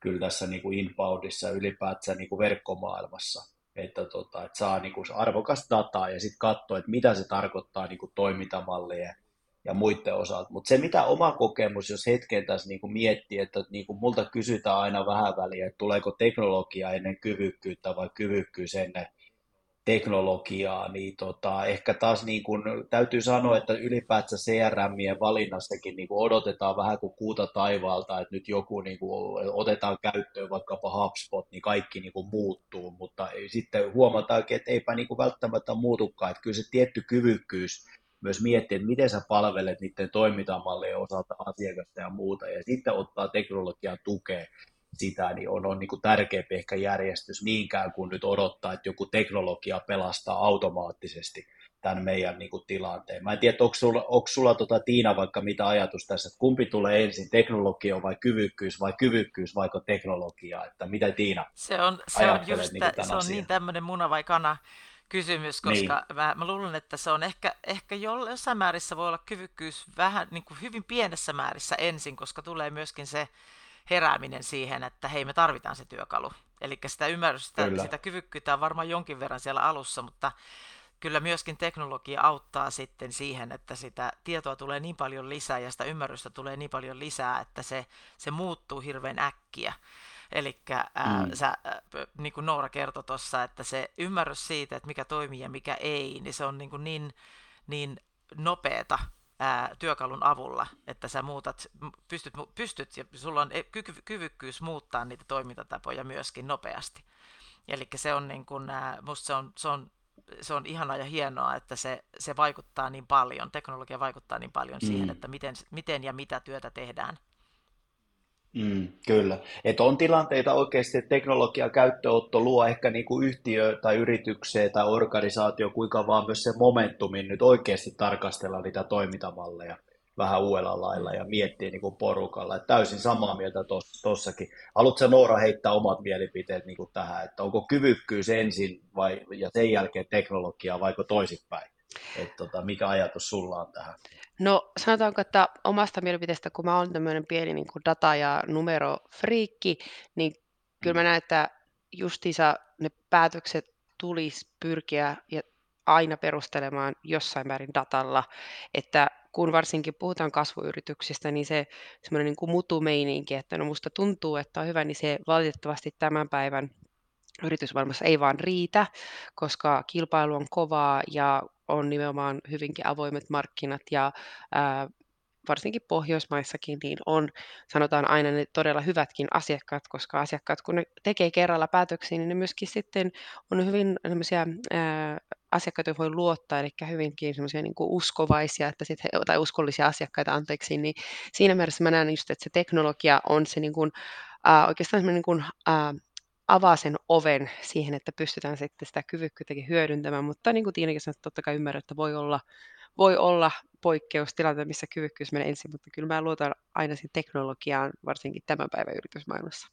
kyllä tässä niin kuin inboundissa ylipäätään niin kuin verkkomaailmassa että, tota, että saa niin kuin arvokasta dataa ja sitten katsoa, että mitä se tarkoittaa niin kuin toimintamalleja ja muiden osalta. Mutta se, mitä oma kokemus, jos hetken tässä niin kuin miettii, että niin kuin multa kysytään aina vähän väliä, että tuleeko teknologia ennen kyvykkyyttä vai kyvykkyys ennen teknologiaa, niin tota, ehkä taas niin kuin, täytyy sanoa, että ylipäätään CRMien valinnassakin niin odotetaan vähän kuin kuuta taivaalta, että nyt joku niin kuin, otetaan käyttöön vaikkapa HubSpot, niin kaikki niin kuin muuttuu, mutta sitten huomataankin, että eipä niin kuin välttämättä muutukaan, että kyllä se tietty kyvykkyys myös miettiä, että miten sä palvelet niiden toimintamallien osalta asiakasta ja muuta, ja sitten ottaa teknologian tukea sitä, niin on, on niin kuin tärkeämpi ehkä järjestys niinkään kuin nyt odottaa, että joku teknologia pelastaa automaattisesti tämän meidän niin kuin, tilanteen. Mä en tiedä, onko sulla, onko sulla tota, Tiina vaikka mitä ajatus tässä, että kumpi tulee ensin, teknologia vai kyvykkyys vai kyvykkyys vai teknologia, että mitä Tiina Se on, se on, just, niin, se on niin tämmöinen muna vai kana kysymys, koska niin. mä, mä luulen, että se on ehkä, ehkä jossain määrissä voi olla kyvykkyys vähän niin kuin hyvin pienessä määrissä ensin, koska tulee myöskin se herääminen siihen, että hei, me tarvitaan se työkalu. Eli sitä ymmärrystä, kyllä. sitä kyvykkyyttä on varmaan jonkin verran siellä alussa, mutta kyllä myöskin teknologia auttaa sitten siihen, että sitä tietoa tulee niin paljon lisää ja sitä ymmärrystä tulee niin paljon lisää, että se, se muuttuu hirveän äkkiä. Eli mm. sä, niin kuin Noora kertoi tuossa, että se ymmärrys siitä, että mikä toimii ja mikä ei, niin se on niin, kuin niin, niin nopeeta ää, työkalun avulla, että sä muutat, pystyt, pystyt ja sulla on e, ky- kyvykkyys muuttaa niitä toimintatapoja myöskin nopeasti. Eli se on, niin kun, ää, musta se on, se on se on ihanaa ja hienoa, että se, se vaikuttaa niin paljon, teknologia vaikuttaa niin paljon mm. siihen, että miten, miten ja mitä työtä tehdään. Mm, kyllä. Et on tilanteita oikeasti, että teknologian käyttöotto luo ehkä niin kuin yhtiö tai yritykseen tai organisaatio, kuinka vaan myös se momentumin nyt oikeasti tarkastella niitä toimintamalleja vähän uudella lailla ja miettiä niin kuin porukalla. Et täysin samaa mieltä tuossakin. Haluatko Noora heittää omat mielipiteet niin kuin tähän, että onko kyvykkyys ensin vai, ja sen jälkeen teknologiaa vaiko toisinpäin? Et tota, mikä ajatus sulla on tähän? No sanotaanko, että omasta mielipiteestä, kun mä olen tämmöinen pieni niin kuin data- ja numerofriikki, niin kyllä mä mm. näen, että justiinsa ne päätökset tulisi pyrkiä ja aina perustelemaan jossain määrin datalla, että kun varsinkin puhutaan kasvuyrityksistä, niin se semmoinen niin kuin mutumeininki, että no musta tuntuu, että on hyvä, niin se valitettavasti tämän päivän yritysmaailmassa ei vaan riitä, koska kilpailu on kovaa ja on nimenomaan hyvinkin avoimet markkinat ja ää, varsinkin Pohjoismaissakin, niin on, sanotaan aina ne todella hyvätkin asiakkaat, koska asiakkaat, kun ne tekee kerralla päätöksiä, niin ne myöskin sitten on hyvin sellaisia asiakkaita, voi luottaa, eli hyvinkin semmoisia niin uskovaisia, että sit he, tai uskollisia asiakkaita, anteeksi, niin siinä mielessä mä näen just, että se teknologia on se niin kuin, äh, oikeastaan niin kuin, avaa sen oven siihen, että pystytään sitten sitä kyvykkyyttäkin hyödyntämään, mutta niin kuin Tiinakin sanoi, totta kai ymmärrän, että voi olla, voi olla poikkeustilanteita, missä kyvykkyys menee ensin, mutta kyllä mä luotan aina siihen teknologiaan, varsinkin tämän päivän yritysmaailmassa.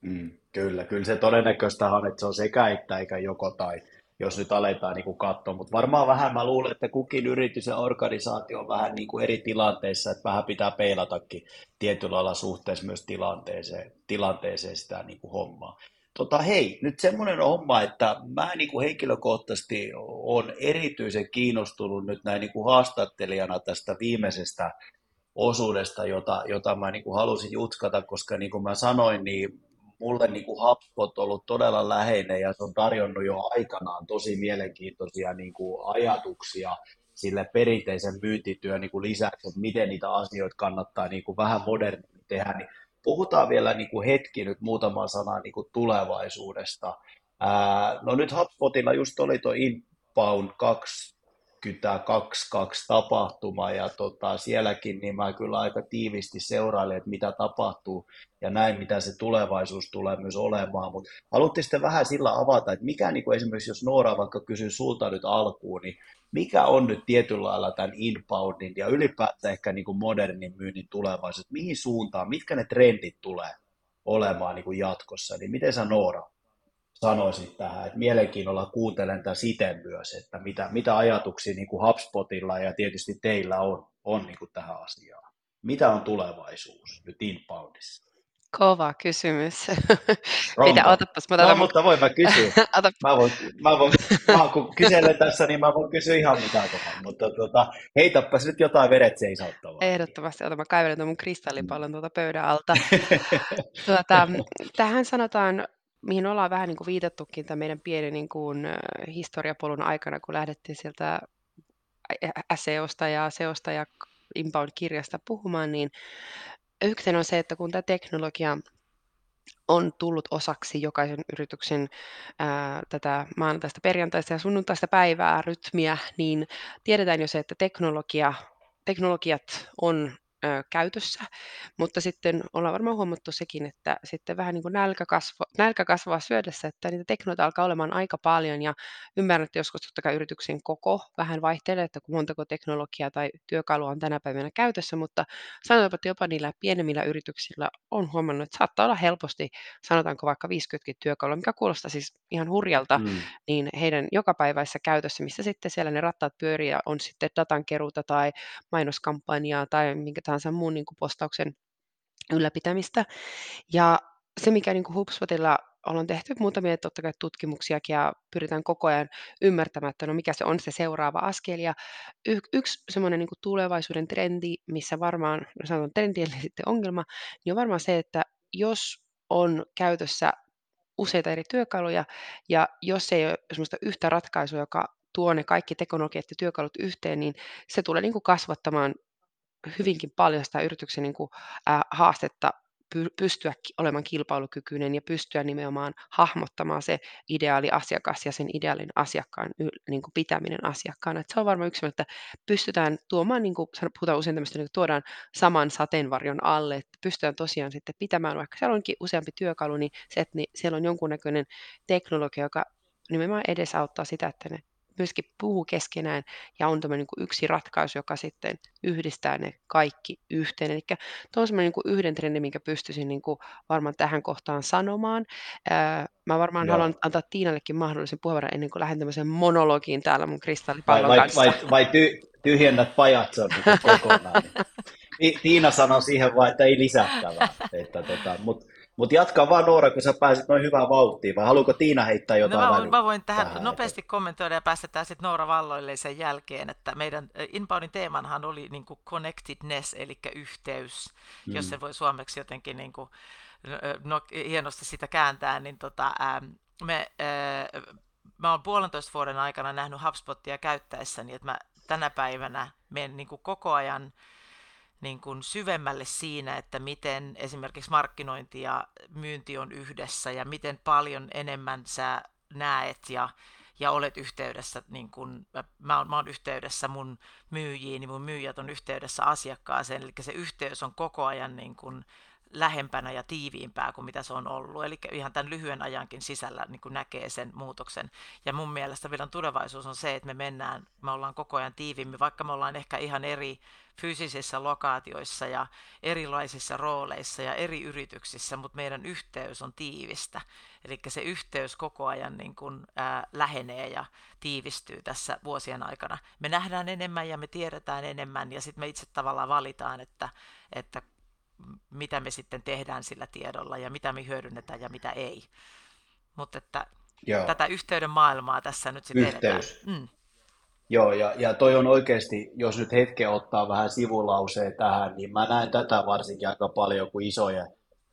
Mm, kyllä, kyllä se todennäköistä on, että se on sekä että eikä joko tai. Jos nyt aletaan niin kuin katsoa, mutta varmaan vähän mä luulen, että kukin yritys ja organisaatio on vähän niin kuin eri tilanteissa, että vähän pitää peilatakin tietyllä lailla suhteessa myös tilanteeseen, tilanteeseen sitä niin kuin hommaa. Tota, hei, nyt semmoinen homma, että mä niin kuin henkilökohtaisesti olen erityisen kiinnostunut nyt näin niin kuin haastattelijana tästä viimeisestä osuudesta, jota, jota mä niin kuin halusin jutkata, koska niin kuin mä sanoin, niin mulle niin kuin on ollut todella läheinen ja se on tarjonnut jo aikanaan tosi mielenkiintoisia niin kuin ajatuksia sille perinteisen myyntityön niin kuin lisäksi, että miten niitä asioita kannattaa niin kuin vähän modernimmin tehdä, niin puhutaan vielä niin kuin hetki nyt muutama sana niin kuin tulevaisuudesta. Ää, no nyt HubSpotilla just oli tuo Inbound 2 22 tapahtuma ja tota, sielläkin niin mä kyllä aika tiivisti seurailen, että mitä tapahtuu ja näin, mitä se tulevaisuus tulee myös olemaan. Mutta haluatte sitten vähän sillä avata, että mikä niin kuin esimerkiksi, jos Noora vaikka kysyy sulta nyt alkuun, niin mikä on nyt tietyllä lailla tämän inboundin ja ylipäätään ehkä niin kuin modernin myynnin tulevaisuus, mihin suuntaan, mitkä ne trendit tulee olemaan niin kuin jatkossa, niin miten sä Noora sanoisit tähän, että mielenkiinnolla kuuntelen tätä siten myös, että mitä, mitä ajatuksia niin kuin HubSpotilla ja tietysti teillä on, on niin kuin tähän asiaan. Mitä on tulevaisuus nyt inboundissa? Kova kysymys. Mitä, otapas, mä No, mutta voin mä kysyä. Mä voin, mä voin, mä, kun kyselen tässä, niin mä voin kysyä ihan mitä tahansa, mutta tota, heitäpäs nyt jotain veret seisauttavaa. ehdottomasti, ota, mä kaivelen tuon mun kristallipallon tuolta pöydän alta. Tuota, tähän sanotaan, mihin ollaan vähän niin kuin viitattukin tämän meidän pienen niin kuin, äh, historiapolun aikana, kun lähdettiin sieltä SEOsta ja SEOsta ja Inbound-kirjasta puhumaan, niin yksi on se, että kun tämä teknologia on tullut osaksi jokaisen yrityksen ää, tätä maanantaista, perjantaista ja sunnuntaista päivää, rytmiä, niin tiedetään jo se, että teknologia, teknologiat on ö, käytössä, mutta sitten ollaan varmaan huomattu sekin, että sitten vähän niin kuin nälkä, kasvo, nälkä kasvaa syödessä, että niitä teknoita alkaa olemaan aika paljon. Ja ymmärrän, että joskus totta kai yrityksen koko vähän vaihtelee, että kun montako teknologiaa tai työkalua on tänä päivänä käytössä, mutta sanotaanpa, että jopa niillä pienemmillä yrityksillä on huomannut, että saattaa olla helposti, sanotaanko vaikka 50 työkalua, mikä kuulostaa siis ihan hurjalta, Mm. niin heidän jokapäiväisessä käytössä, missä sitten siellä ne rattaat pyörii ja on sitten datan keruuta tai mainoskampanjaa tai minkä tahansa muun niin kuin postauksen ylläpitämistä. Ja se, mikä niin kuin HubSpotilla ollaan tehty muutamia totta kai tutkimuksiakin ja pyritään koko ajan ymmärtämään, että no mikä se on se seuraava askel. Ja y- yksi semmoinen niin tulevaisuuden trendi, missä varmaan, no sanotaan trendi eli sitten ongelma, niin on varmaan se, että jos on käytössä useita eri työkaluja, ja jos ei ole semmoista yhtä ratkaisua, joka tuo ne kaikki teknologiat ja työkalut yhteen, niin se tulee niin kuin kasvattamaan hyvinkin paljon sitä yrityksen niin kuin, ää, haastetta py- pystyä olemaan kilpailukykyinen ja pystyä nimenomaan hahmottamaan se ideaali asiakas ja sen ideaalin asiakkaan niin kuin pitäminen asiakkaana. Et se on varmaan yksi, että pystytään tuomaan, niin kuin puhutaan usein tämmöistä, niin kuin tuodaan saman sateenvarjon alle, että pystytään tosiaan sitten pitämään, vaikka siellä onkin useampi työkalu, niin se, että ni- siellä on jonkunnäköinen teknologia, joka nimenomaan edesauttaa sitä, että ne myöskin puhuu keskenään ja on tämmöinen niin yksi ratkaisu, joka sitten yhdistää ne kaikki yhteen. Eli tuo on semmoinen niin yhden trendin, minkä pystyisin niin kuin varmaan tähän kohtaan sanomaan. Mä varmaan Joo. haluan antaa Tiinallekin mahdollisen puheenvuoron ennen kuin lähden tämmöiseen monologiin täällä mun Vai, kristallipallon vai, kanssa. vai, vai ty, tyhjennät pajatson niin kuin kokonaan? Ti- Tiina sanoi siihen vaan, että ei lisättävää. Että, tota, Mutta mut jatka vaan Noora, kun sä pääsit noin hyvään vauhtiin, vai haluatko Tiina heittää No jotain mä, voin, mä voin tähän, tähän nopeasti kommentoida ja päästetään sitten Noora Valloille sen jälkeen, että meidän äh, Inboundin teemanhan oli niin kuin connectedness, eli yhteys, mm. jos se voi suomeksi jotenkin niin kuin, no, hienosti sitä kääntää, niin tota, ähm, me, äh, mä oon puolentoista vuoden aikana nähnyt HubSpotia käyttäessäni, että mä tänä päivänä menen niin kuin koko ajan niin kuin syvemmälle siinä, että miten esimerkiksi markkinointi ja myynti on yhdessä ja miten paljon enemmän sä näet ja, ja olet yhteydessä, niin kuin, mä, oon, mä oon yhteydessä mun myyjiin, niin mun myyjät on yhteydessä asiakkaaseen, eli se yhteys on koko ajan niin kuin lähempänä ja tiiviimpää kuin mitä se on ollut. Eli ihan tämän lyhyen ajankin sisällä niin kuin näkee sen muutoksen. Ja mun mielestä vielä tulevaisuus on se, että me mennään, me ollaan koko ajan tiiviimmin, vaikka me ollaan ehkä ihan eri fyysisissä lokaatioissa ja erilaisissa rooleissa ja eri yrityksissä, mutta meidän yhteys on tiivistä. Eli se yhteys koko ajan niin kuin, ää, lähenee ja tiivistyy tässä vuosien aikana. Me nähdään enemmän ja me tiedetään enemmän ja sitten me itse tavallaan valitaan, että, että mitä me sitten tehdään sillä tiedolla ja mitä me hyödynnetään ja mitä ei. Mutta että Joo. tätä yhteyden maailmaa tässä nyt sitten Yhteys. Mm. Joo, ja, ja toi on oikeasti, jos nyt hetken ottaa vähän sivulauseen tähän, niin mä näen tätä varsinkin aika paljon, kun isojen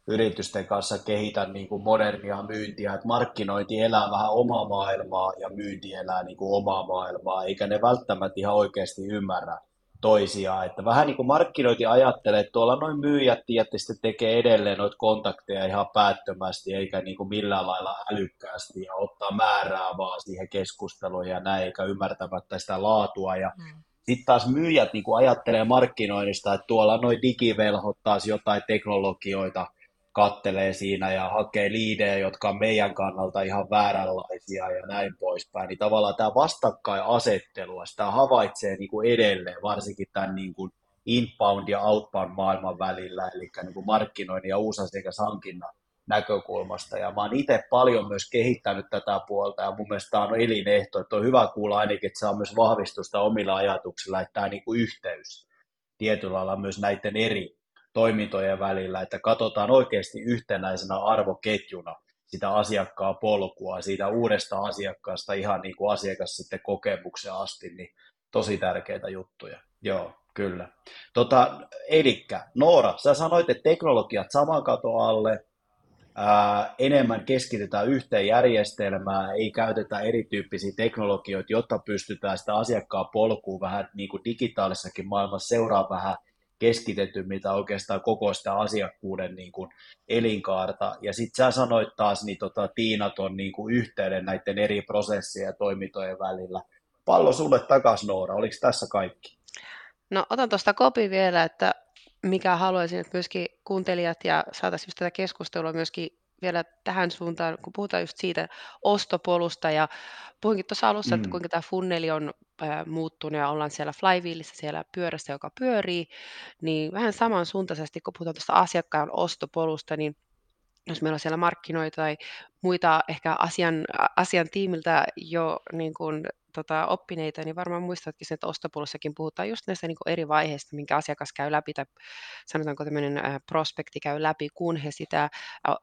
yritysten kanssa kehitän niin kuin modernia myyntiä, että markkinointi elää vähän omaa maailmaa ja myynti elää niin kuin omaa maailmaa, eikä ne välttämättä ihan oikeasti ymmärrä toisiaan. Että vähän niin kuin markkinointi ajattelee, että tuolla noin myyjät tietysti tekee edelleen noita kontakteja ihan päättömästi, eikä niin kuin millään lailla älykkäästi ja ottaa määrää vaan siihen keskusteluun ja näin, eikä ymmärtämättä sitä laatua. Ja mm. Sitten taas myyjät niin kuin ajattelee markkinoinnista, että tuolla noin digivelhot taas jotain teknologioita kattelee siinä ja hakee liidejä, jotka on meidän kannalta ihan vääränlaisia ja näin poispäin, niin tavallaan tämä vastakkainasettelu, sitä havaitsee niin kuin edelleen, varsinkin tämän niin kuin inbound ja outbound maailman välillä, eli niin kuin markkinoinnin ja uusasiakashankinnan näkökulmasta. Ja mä oon itse paljon myös kehittänyt tätä puolta, ja mun mielestä tämä on elinehto, että on hyvä kuulla ainakin, että saa myös vahvistusta omilla ajatuksilla, että tämä niin kuin yhteys tietyllä lailla myös näiden eri toimintojen välillä, että katsotaan oikeasti yhtenäisenä arvoketjuna sitä asiakkaan polkua, siitä uudesta asiakkaasta ihan niin kuin asiakas sitten kokemuksen asti, niin tosi tärkeitä juttuja. Joo, kyllä. Tota, elikkä, Noora, sä sanoit, että teknologiat saman kato alle, ää, enemmän keskitytään yhteen järjestelmään, ei käytetä erityyppisiä teknologioita, jotta pystytään sitä asiakkaan polkua vähän niin kuin digitaalisessakin maailmassa seuraa vähän keskitetty, mitä oikeastaan koko sitä asiakkuuden niin kuin elinkaarta. Ja sitten sä sanoit taas, niin tota, Tiina on niin kuin yhteyden näiden eri prosessien ja toimintojen välillä. Pallo sulle takas Noora, oliko tässä kaikki? No otan tuosta kopi vielä, että mikä haluaisin, että myöskin kuuntelijat ja saataisiin tätä keskustelua myöskin vielä tähän suuntaan, kun puhutaan just siitä ostopolusta ja puhuinkin tuossa alussa, että mm. kuinka tämä funneli on ää, muuttunut ja ollaan siellä flywheelissä, siellä pyörässä, joka pyörii, niin vähän samansuuntaisesti, kun puhutaan tuosta asiakkaan ostopolusta, niin jos meillä on siellä markkinoita tai muita ehkä asian, asian tiimiltä jo niin kuin tota, oppineita, niin varmaan muistatkin sen, että ostopuolussakin puhutaan just näistä niin eri vaiheista, minkä asiakas käy läpi tai sanotaanko tämmöinen prospekti käy läpi, kun he sitä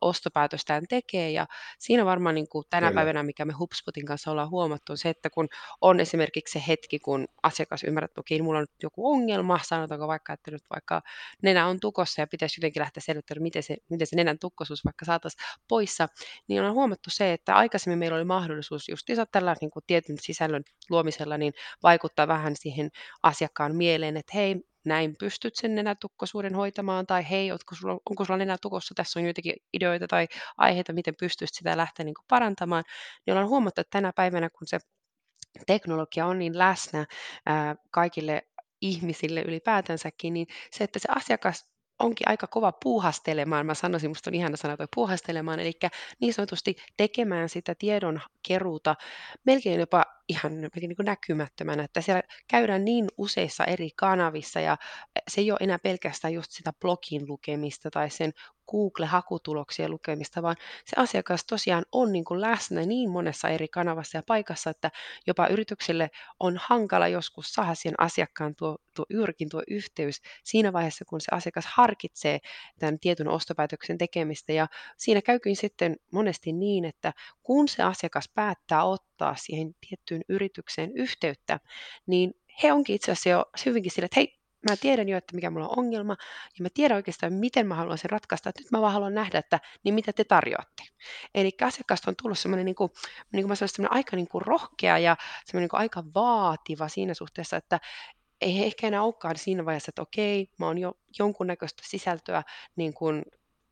ostopäätöstään tekee. Ja siinä varmaan niin kuin tänä Kyllä. päivänä, mikä me HubSpotin kanssa ollaan huomattu, on se, että kun on esimerkiksi se hetki, kun asiakas ymmärrät, että okei, mulla on nyt joku ongelma, sanotaanko vaikka, että nyt vaikka nenä on tukossa ja pitäisi jotenkin lähteä selvittämään, miten se, miten se nenän tukkosuus vaikka saataisiin poissa, niin on huomattu se, että aikaisemmin meillä oli mahdollisuus just tällä niin kuin tietyn sisällön luomisella niin vaikuttaa vähän siihen asiakkaan mieleen, että hei, näin pystyt sen nenätukkosuuden hoitamaan, tai hei, onko sulla, onko sulla nenätukossa, tässä on joitakin ideoita tai aiheita, miten pystyt sitä lähteä niin parantamaan, niin ollaan huomattu, että tänä päivänä, kun se teknologia on niin läsnä ää, kaikille ihmisille ylipäätänsäkin, niin se, että se asiakas onkin aika kova puuhastelemaan, mä sanoisin, musta on ihana sana toi puuhastelemaan, eli niin sanotusti tekemään sitä tiedon keruuta melkein jopa ihan niin kuin näkymättömänä, että siellä käydään niin useissa eri kanavissa ja se ei ole enää pelkästään just sitä blogin lukemista tai sen Google-hakutuloksien lukemista, vaan se asiakas tosiaan on niin kuin läsnä niin monessa eri kanavassa ja paikassa, että jopa yrityksille on hankala joskus saada siihen asiakkaan tuo, tuo juurikin tuo yhteys siinä vaiheessa, kun se asiakas harkitsee tämän tietyn ostopäätöksen tekemistä. Ja siinä käykin sitten monesti niin, että kun se asiakas päättää ottaa siihen tiettyyn yritykseen yhteyttä, niin he onkin itse asiassa jo hyvinkin sille, että hei, mä tiedän jo, että mikä mulla on ongelma, ja mä tiedän oikeastaan, miten mä haluan sen ratkaista, nyt mä vaan haluan nähdä, että niin mitä te tarjoatte. Eli asiakkaasta on tullut semmoinen, niin kuin, niin kuin mä sanoin, semmoinen aika niin kuin rohkea ja semmoinen niin kuin aika vaativa siinä suhteessa, että ei he ehkä enää olekaan siinä vaiheessa, että okei, mä oon jo jonkunnäköistä sisältöä niin kuin,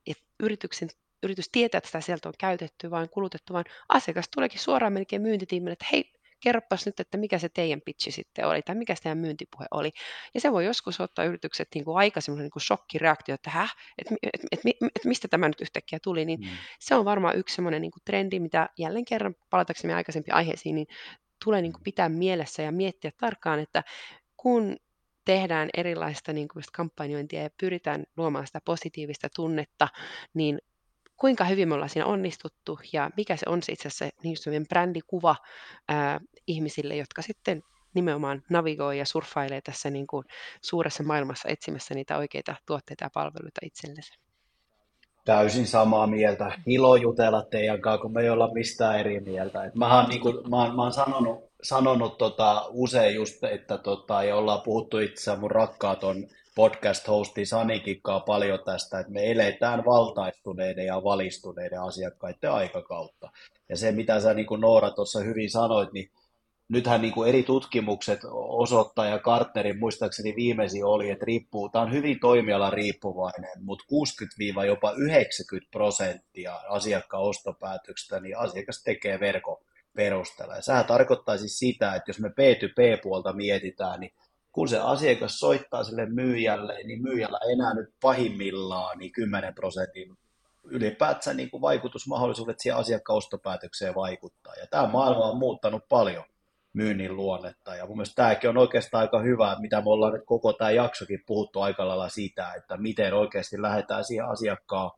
että yrityksen yritys tietää, että sitä sieltä on käytetty, vaan kulutettu, vaan asiakas tuleekin suoraan melkein myyntitiimille, että hei, kerropas nyt, että mikä se teidän pitchi sitten oli, tai mikä se teidän myyntipuhe oli. Ja se voi joskus ottaa yritykset niin kuin aika semmoisen niin shokkireaktio, että häh, että et, et, et, et, mistä tämä nyt yhtäkkiä tuli, niin mm. se on varmaan yksi semmoinen niin kuin trendi, mitä jälleen kerran palataksemme aikaisempiin aiheisiin, niin tulee niin kuin pitää mielessä ja miettiä tarkkaan, että kun tehdään erilaista niin kuin kampanjointia ja pyritään luomaan sitä positiivista tunnetta, niin kuinka hyvin me ollaan siinä onnistuttu ja mikä se on se itse asiassa niin semmoinen brändikuva ää, ihmisille, jotka sitten nimenomaan navigoi ja surffailee tässä niin kuin suuressa maailmassa etsimässä niitä oikeita tuotteita ja palveluita itsellensä. Täysin samaa mieltä. Ilo jutella teidän kanssa, kun me ei olla mistään eri mieltä. Et mähän, niin kuin, mä, mä oon sanonut, sanonut tota, usein just, että tota, ja ollaan puhuttu itse mun rakkaaton podcast-hosti Sanikikkaa paljon tästä, että me eletään valtaistuneiden ja valistuneiden asiakkaiden aikakautta. Ja se, mitä sä niin kuin Noora tuossa hyvin sanoit, niin nythän niin kuin eri tutkimukset osoittaa ja Kartnerin muistaakseni viimeisin oli, että riippuu, tämä on hyvin toimiala riippuvainen, mutta 60 jopa 90 prosenttia asiakkaan ostopäätöksistä, niin asiakas tekee verkon perusteella. Ja sehän tarkoittaa siis sitä, että jos me P2P-puolta mietitään, niin kun se asiakas soittaa sille myyjälle, niin myyjällä enää nyt pahimmillaan niin 10 prosentin ylipäätään niin kuin vaikutusmahdollisuudet siihen asiakkaan ostopäätökseen vaikuttaa. Ja tämä maailma on muuttanut paljon myynnin luonnetta. Ja mun mielestä tämäkin on oikeastaan aika hyvä, mitä me ollaan nyt koko tämä jaksokin puhuttu aika lailla siitä, että miten oikeasti lähdetään siihen asiakkaan,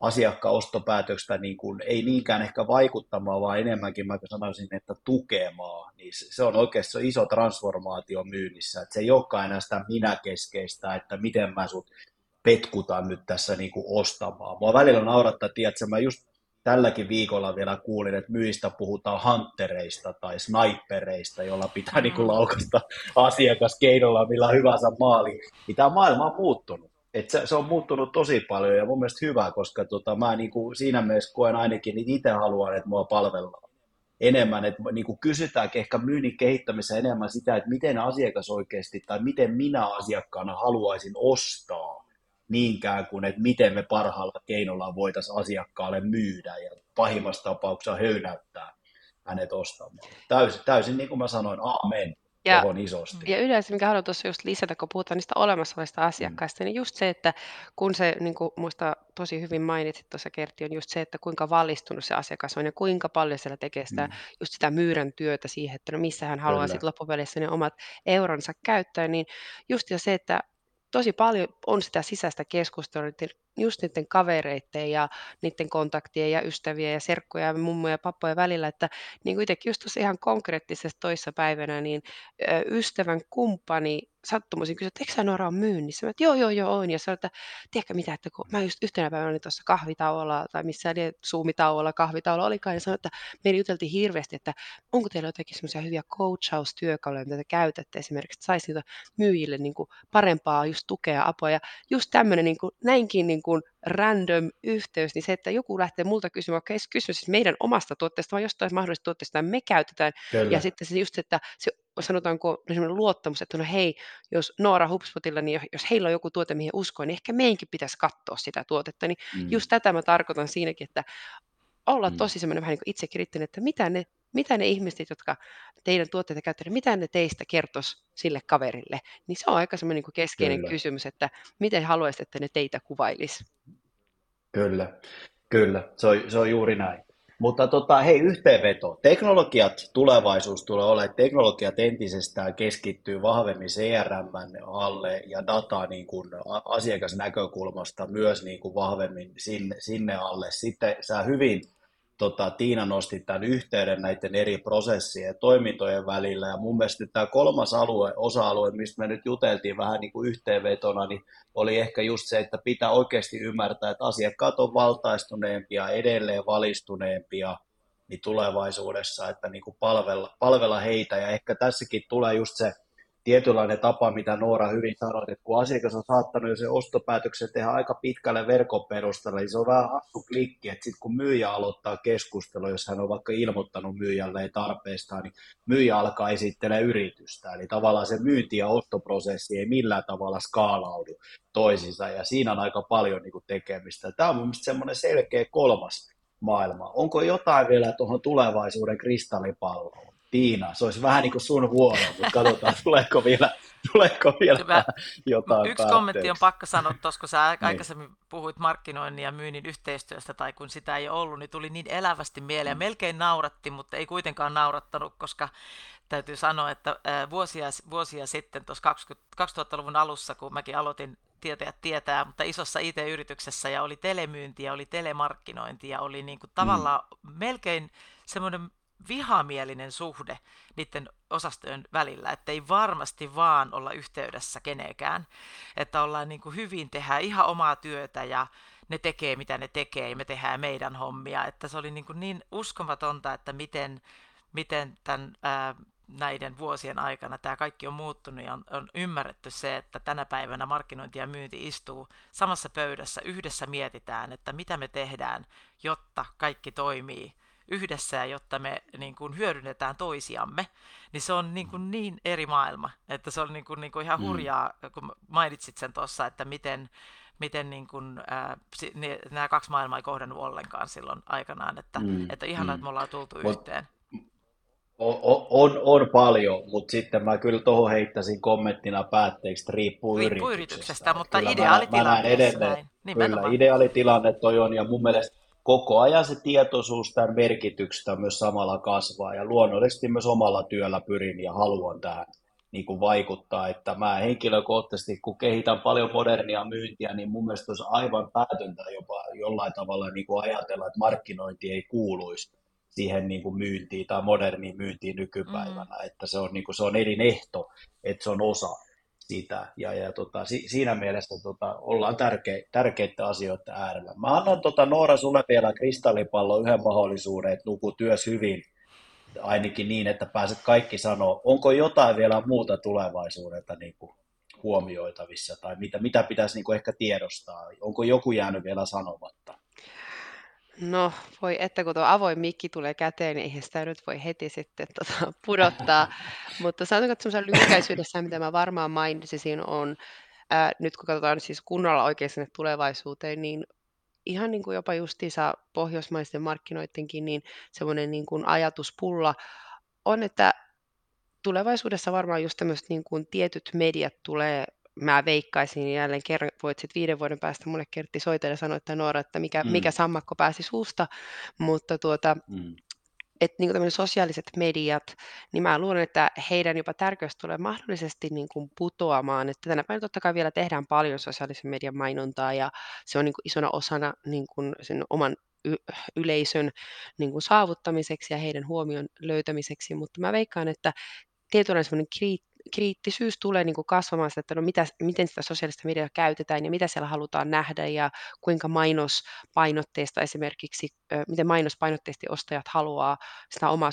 asiakkaan ostopäätöksestä niin kuin, ei niinkään ehkä vaikuttamaan, vaan enemmänkin mä sanoisin, että tukemaan. Niin se on oikeasti se iso transformaatio myynnissä, että se ei olekaan enää sitä minäkeskeistä, että miten mä sut petkutan nyt tässä niin kuin ostamaan. Mua välillä naurattaa, että mä just tälläkin viikolla vielä kuulin, että myistä puhutaan hanttereista tai snipereista, jolla pitää mm. niin kuin laukasta asiakas keinolla millä hyvänsä maali. Niin tämä maailma on muuttunut. Et se, se, on muuttunut tosi paljon ja mun mielestä hyvä, koska tota, mä niin kuin siinä mielessä koen ainakin, että itse haluan, että mua palvellaan enemmän, että niin kuin kysytään ehkä myynnin kehittämisessä enemmän sitä, että miten asiakas oikeasti tai miten minä asiakkaana haluaisin ostaa niinkään kuin, että miten me parhaalla keinolla voitaisiin asiakkaalle myydä ja pahimmassa tapauksessa höynäyttää hänet ostamaan. Täysin, täysin niin kuin mä sanoin, amen. Ja, isosti. ja yleensä, mikä haluan tuossa just lisätä, kun puhutaan niistä olemassa olevista asiakkaista, mm. niin just se, että kun se, niin kuin muista tosi hyvin mainitsit tuossa Kertti, on just se, että kuinka valistunut se asiakas on ja kuinka paljon siellä tekee sitä, mm. just sitä myyrän työtä siihen, että no missä hän haluaa sitten loppupeleissä ne omat euronsa käyttää, niin just jo se, että tosi paljon on sitä sisäistä keskustelua just niiden kavereiden ja niiden kontaktien ja ystävien ja serkkuja ja mummoja ja pappoja välillä, että niin kuin itsekin just ihan konkreettisesti toissa päivänä, niin ystävän kumppani sattumoisin kysyi, että eikö sä Nora on myynnissä? Mä, että joo, joo, joo, on. Ja sanoin, että tiedätkö mitä, että kun mä just yhtenä päivänä olin tuossa kahvitauolla tai missä oli zoomitauolla, kahvitauolla olikaan, ja sanoin, että meillä juteltiin hirveästi, että onko teillä jotakin semmoisia hyviä coachaustyökaluja, mitä te käytätte esimerkiksi, että saisi niitä myyjille niin kuin parempaa just tukea, apua. Ja just tämmöinen niin kuin, näinkin niin kuin random yhteys, niin se, että joku lähtee multa kysymään, vaikka ei kysy siis meidän omasta tuotteesta, vaan jostain mahdollisesta tuotteesta, me käytetään. Kyllä. Ja sitten se just, että se sanotaanko luottamus, että no hei, jos Noora HubSpotilla, niin jos heillä on joku tuote, mihin uskoo, niin ehkä meidänkin pitäisi katsoa sitä tuotetta. Niin mm. just tätä mä tarkoitan siinäkin, että olla mm. tosi semmoinen vähän niin kuin itsekriittinen, että mitä ne, mitä ne ihmiset, jotka teidän tuotteita käyttävät, mitä ne teistä kertoisi sille kaverille, niin se on aika semmoinen niin keskeinen Kyllä. kysymys, että miten haluaisit, että ne teitä kuvailisi. Kyllä, kyllä, se on, se on juuri näin. Mutta tota, hei, yhteenveto. Teknologiat, tulevaisuus tulee olemaan, teknologiat entisestään keskittyy vahvemmin CRM alle ja data niin kuin asiakasnäkökulmasta myös niin kuin vahvemmin sinne, sinne alle. Sitten sä hyvin tota, Tiina nosti tämän yhteyden näiden eri prosessien ja toimintojen välillä. Ja mun mielestä tämä kolmas alue, osa-alue, mistä me nyt juteltiin vähän niin kuin yhteenvetona, niin oli ehkä just se, että pitää oikeasti ymmärtää, että asiakkaat on valtaistuneempia, edelleen valistuneempia niin tulevaisuudessa, että niin kuin palvella, palvella heitä. Ja ehkä tässäkin tulee just se tietynlainen tapa, mitä Noora hyvin sanoi, että kun asiakas on saattanut jo sen ostopäätöksen tehdä aika pitkälle verkon perusteella, niin se on vähän hassu klikki, että sitten kun myyjä aloittaa keskustelua, jos hän on vaikka ilmoittanut myyjälle tarpeesta, niin myyjä alkaa esittelee yritystä. Eli tavallaan se myynti- ja ostoprosessi ei millään tavalla skaalaudu toisinsa, ja siinä on aika paljon niin tekemistä. Tämä on mielestäni semmoinen selkeä kolmas maailma. Onko jotain vielä tuohon tulevaisuuden kristallipalloon? Tiina, se olisi vähän niin kuin sun vuoro, mutta katsotaan, tuleeko vielä, tuleeko vielä Mä, jotain Yksi päätteeksi. kommentti on pakko sanoa tuossa, kun sä niin. aikaisemmin puhuit markkinoinnin ja myynnin yhteistyöstä, tai kun sitä ei ollut, niin tuli niin elävästi mieleen. Mm. Melkein nauratti, mutta ei kuitenkaan naurattanut, koska täytyy sanoa, että vuosia, vuosia sitten, tuossa 2000-luvun alussa, kun mäkin aloitin tietäjät tietää, mutta isossa IT-yrityksessä ja oli telemyyntiä, oli telemarkkinointia, oli niin kuin tavallaan mm. melkein semmoinen vihamielinen suhde niiden osastojen välillä, että ei varmasti vaan olla yhteydessä kenekään, että ollaan niin kuin hyvin tehdä ihan omaa työtä ja ne tekee mitä ne tekee ja me tehdään meidän hommia, että se oli niin, kuin niin uskomatonta, että miten, miten tämän ää, näiden vuosien aikana tämä kaikki on muuttunut ja on, on ymmärretty se, että tänä päivänä markkinointi ja myynti istuu samassa pöydässä, yhdessä mietitään, että mitä me tehdään, jotta kaikki toimii yhdessä ja jotta me niin kuin hyödynnetään toisiamme, niin se on niin, kuin niin eri maailma, että se on niin kuin, niin kuin ihan mm. hurjaa, mm. kun mainitsit sen tuossa, että miten, miten niin kuin, ää, ne, nämä kaksi maailmaa ei kohdannut ollenkaan silloin aikanaan, että, mm. että ihanaa, mm. että me ollaan tultu Mut, yhteen. On, on, on paljon, mutta sitten mä kyllä tuohon heittäisin kommenttina päätteeksi, että riippuu, riippuu yrityksestä. yrityksestä mutta ideaalitilanne edelleen, Kyllä, ideaalitilanne toi on, ja mun mielestä koko ajan se tietoisuus tämän merkityksestä myös samalla kasvaa, ja luonnollisesti myös omalla työllä pyrin ja haluan tähän niin kuin vaikuttaa, että mä henkilökohtaisesti, kun kehitän paljon modernia myyntiä, niin mun mielestä olisi aivan päätöntä jopa jollain tavalla niin kuin ajatella, että markkinointi ei kuuluisi siihen niin kuin myyntiin tai moderniin myyntiin nykypäivänä, mm. että se on, niin kuin, se on elinehto, että se on osa sitä, ja, ja tota, si, siinä mielessä tota, ollaan tärke, tärkeitä asioita äärellä. Mä annan tota, Noora sulle vielä kristallipallo yhden mahdollisuuden, että nuku työs hyvin, ainakin niin, että pääset kaikki sanoa, onko jotain vielä muuta tulevaisuudelta niin kuin huomioitavissa, tai mitä, mitä pitäisi niin kuin ehkä tiedostaa, onko joku jäänyt vielä sanomatta? No voi että kun tuo avoin mikki tulee käteen, niin eihän sitä nyt voi heti sitten tota, pudottaa. Mutta sanotaanko, että semmoisen lyhykäisyydessä, mitä mä varmaan mainitsisin, on, ää, nyt kun katsotaan siis kunnolla oikein sinne tulevaisuuteen, niin ihan niin kuin jopa justiinsa pohjoismaisten markkinoidenkin, niin semmoinen niin kuin ajatuspulla on, että tulevaisuudessa varmaan just tämmöiset niin kuin tietyt mediat tulee mä veikkaisin niin jälleen kerran, voit sitten viiden vuoden päästä mulle Kertti soitella ja sanoa, että Noora, että mikä, mm. mikä sammakko pääsi suusta, mutta tuota, mm. että niin kuin sosiaaliset mediat, niin mä luulen, että heidän jopa tärkeys tulee mahdollisesti niin kuin putoamaan, että tänä päivänä totta kai vielä tehdään paljon sosiaalisen median mainontaa ja se on niin kuin isona osana niin kuin sen oman y- yleisön niin kuin saavuttamiseksi ja heidän huomion löytämiseksi, mutta mä veikkaan, että tietynlainen semmoinen kriittisyys tulee niin kuin kasvamaan sitä, että no mitä, miten sitä sosiaalista mediaa käytetään ja mitä siellä halutaan nähdä ja kuinka mainospainotteista esimerkiksi, miten mainospainotteisesti ostajat haluaa sitä omaa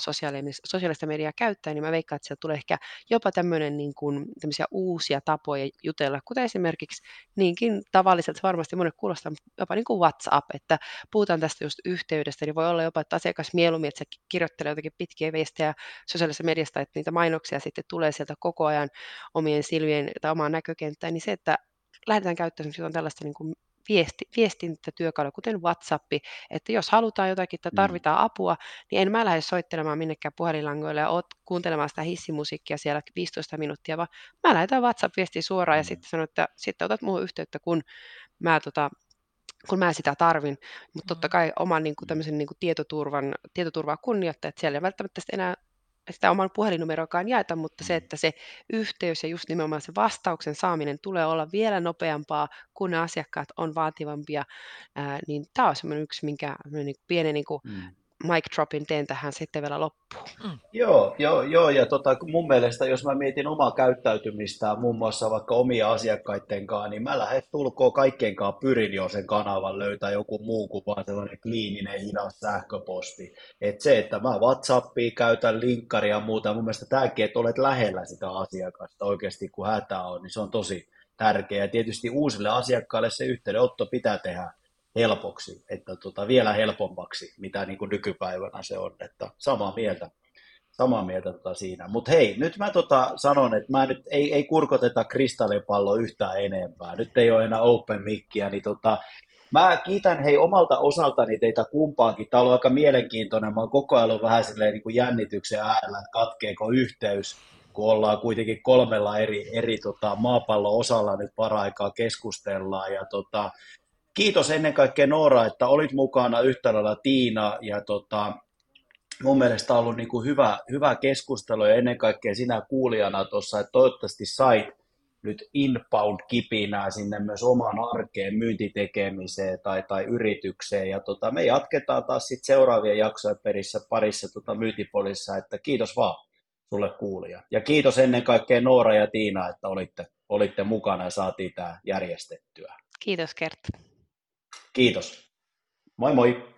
sosiaalista mediaa käyttää, niin mä veikkaan, että sieltä tulee ehkä jopa tämmöinen niin kuin, uusia tapoja jutella, kuten esimerkiksi niinkin tavalliselta varmasti monet kuulostaa jopa niin kuin WhatsApp, että puhutaan tästä just yhteydestä, niin voi olla jopa, että asiakas mieluummin, että se kirjoittelee jotakin pitkiä viestejä sosiaalisessa mediasta, että niitä mainoksia sitten tulee sieltä koko ajan omien silmien tai omaan näkökenttään, niin se, että lähdetään käyttämään tällaista niin kuin viesti, viestintätyökalu, kuten WhatsApp, että jos halutaan jotakin tai mm. tarvitaan apua, niin en mä lähde soittelemaan minnekään puhelinlangoille ja oot kuuntelemaan sitä hissimusiikkia siellä 15 minuuttia, vaan mä lähetän WhatsApp-viestiä suoraan ja mm. sitten sanon, että sitten otat muuhun yhteyttä, kun mä tota, kun mä sitä tarvin, mutta totta mm. kai oman niin kuin, tämmöisen niin kuin tietoturvan, tietoturvaa kunnioittaa, että siellä ei välttämättä enää sitä oman puhelinnumeroakaan jaeta, mutta se, mm. että se yhteys ja just nimenomaan se vastauksen saaminen tulee olla vielä nopeampaa, kun ne asiakkaat on vaativampia, ää, niin tämä on semmoinen yksi, minkä niin pienen niin kuin, mm mic dropin teen tähän sitten vielä loppuun. Mm. Joo, joo, joo, ja tota, mun mielestä, jos mä mietin omaa käyttäytymistä, muun muassa vaikka omia asiakkaiden kanssa, niin mä lähden tulkoon kaikkien kanssa pyrin jo sen kanavan löytää joku muu kuin vaan sellainen kliininen hidas sähköposti. Et se, että mä Whatsappia käytän, linkkaria ja muuta, mun mielestä tämäkin, että olet lähellä sitä asiakasta oikeasti, kun hätä on, niin se on tosi tärkeää. Ja tietysti uusille asiakkaille se yhteydenotto pitää tehdä helpoksi, että tota, vielä helpommaksi, mitä niin kuin nykypäivänä se on, että samaa mieltä, samaa mieltä tota siinä. Mutta hei, nyt mä tota sanon, että mä nyt ei, ei kurkoteta kristallipallo yhtään enempää. Nyt ei ole enää open mickiä, niin tota, Mä kiitän hei omalta osaltani teitä kumpaakin. Tämä on aika mielenkiintoinen. Mä oon koko ajan ollut vähän silleen niin kuin jännityksen äärellä, että katkeeko yhteys, kun ollaan kuitenkin kolmella eri, eri tota, maapallon osalla nyt paraikaa keskustellaan. Ja, tota, kiitos ennen kaikkea Noora, että olit mukana yhtä lailla Tiina ja tota, mun mielestä on ollut niin kuin hyvä, hyvä keskustelu ja ennen kaikkea sinä kuulijana tuossa, että toivottavasti sait nyt inbound-kipinää sinne myös omaan arkeen, myyntitekemiseen tai, tai yritykseen. Ja tota, me jatketaan taas sit seuraavien jaksojen perissä parissa tota, myyntipolissa, että kiitos vaan sulle kuulija. Ja kiitos ennen kaikkea Noora ja Tiina, että olitte, olitte mukana ja saatiin tämä järjestettyä. Kiitos Kert. Kiitos. Moi moi.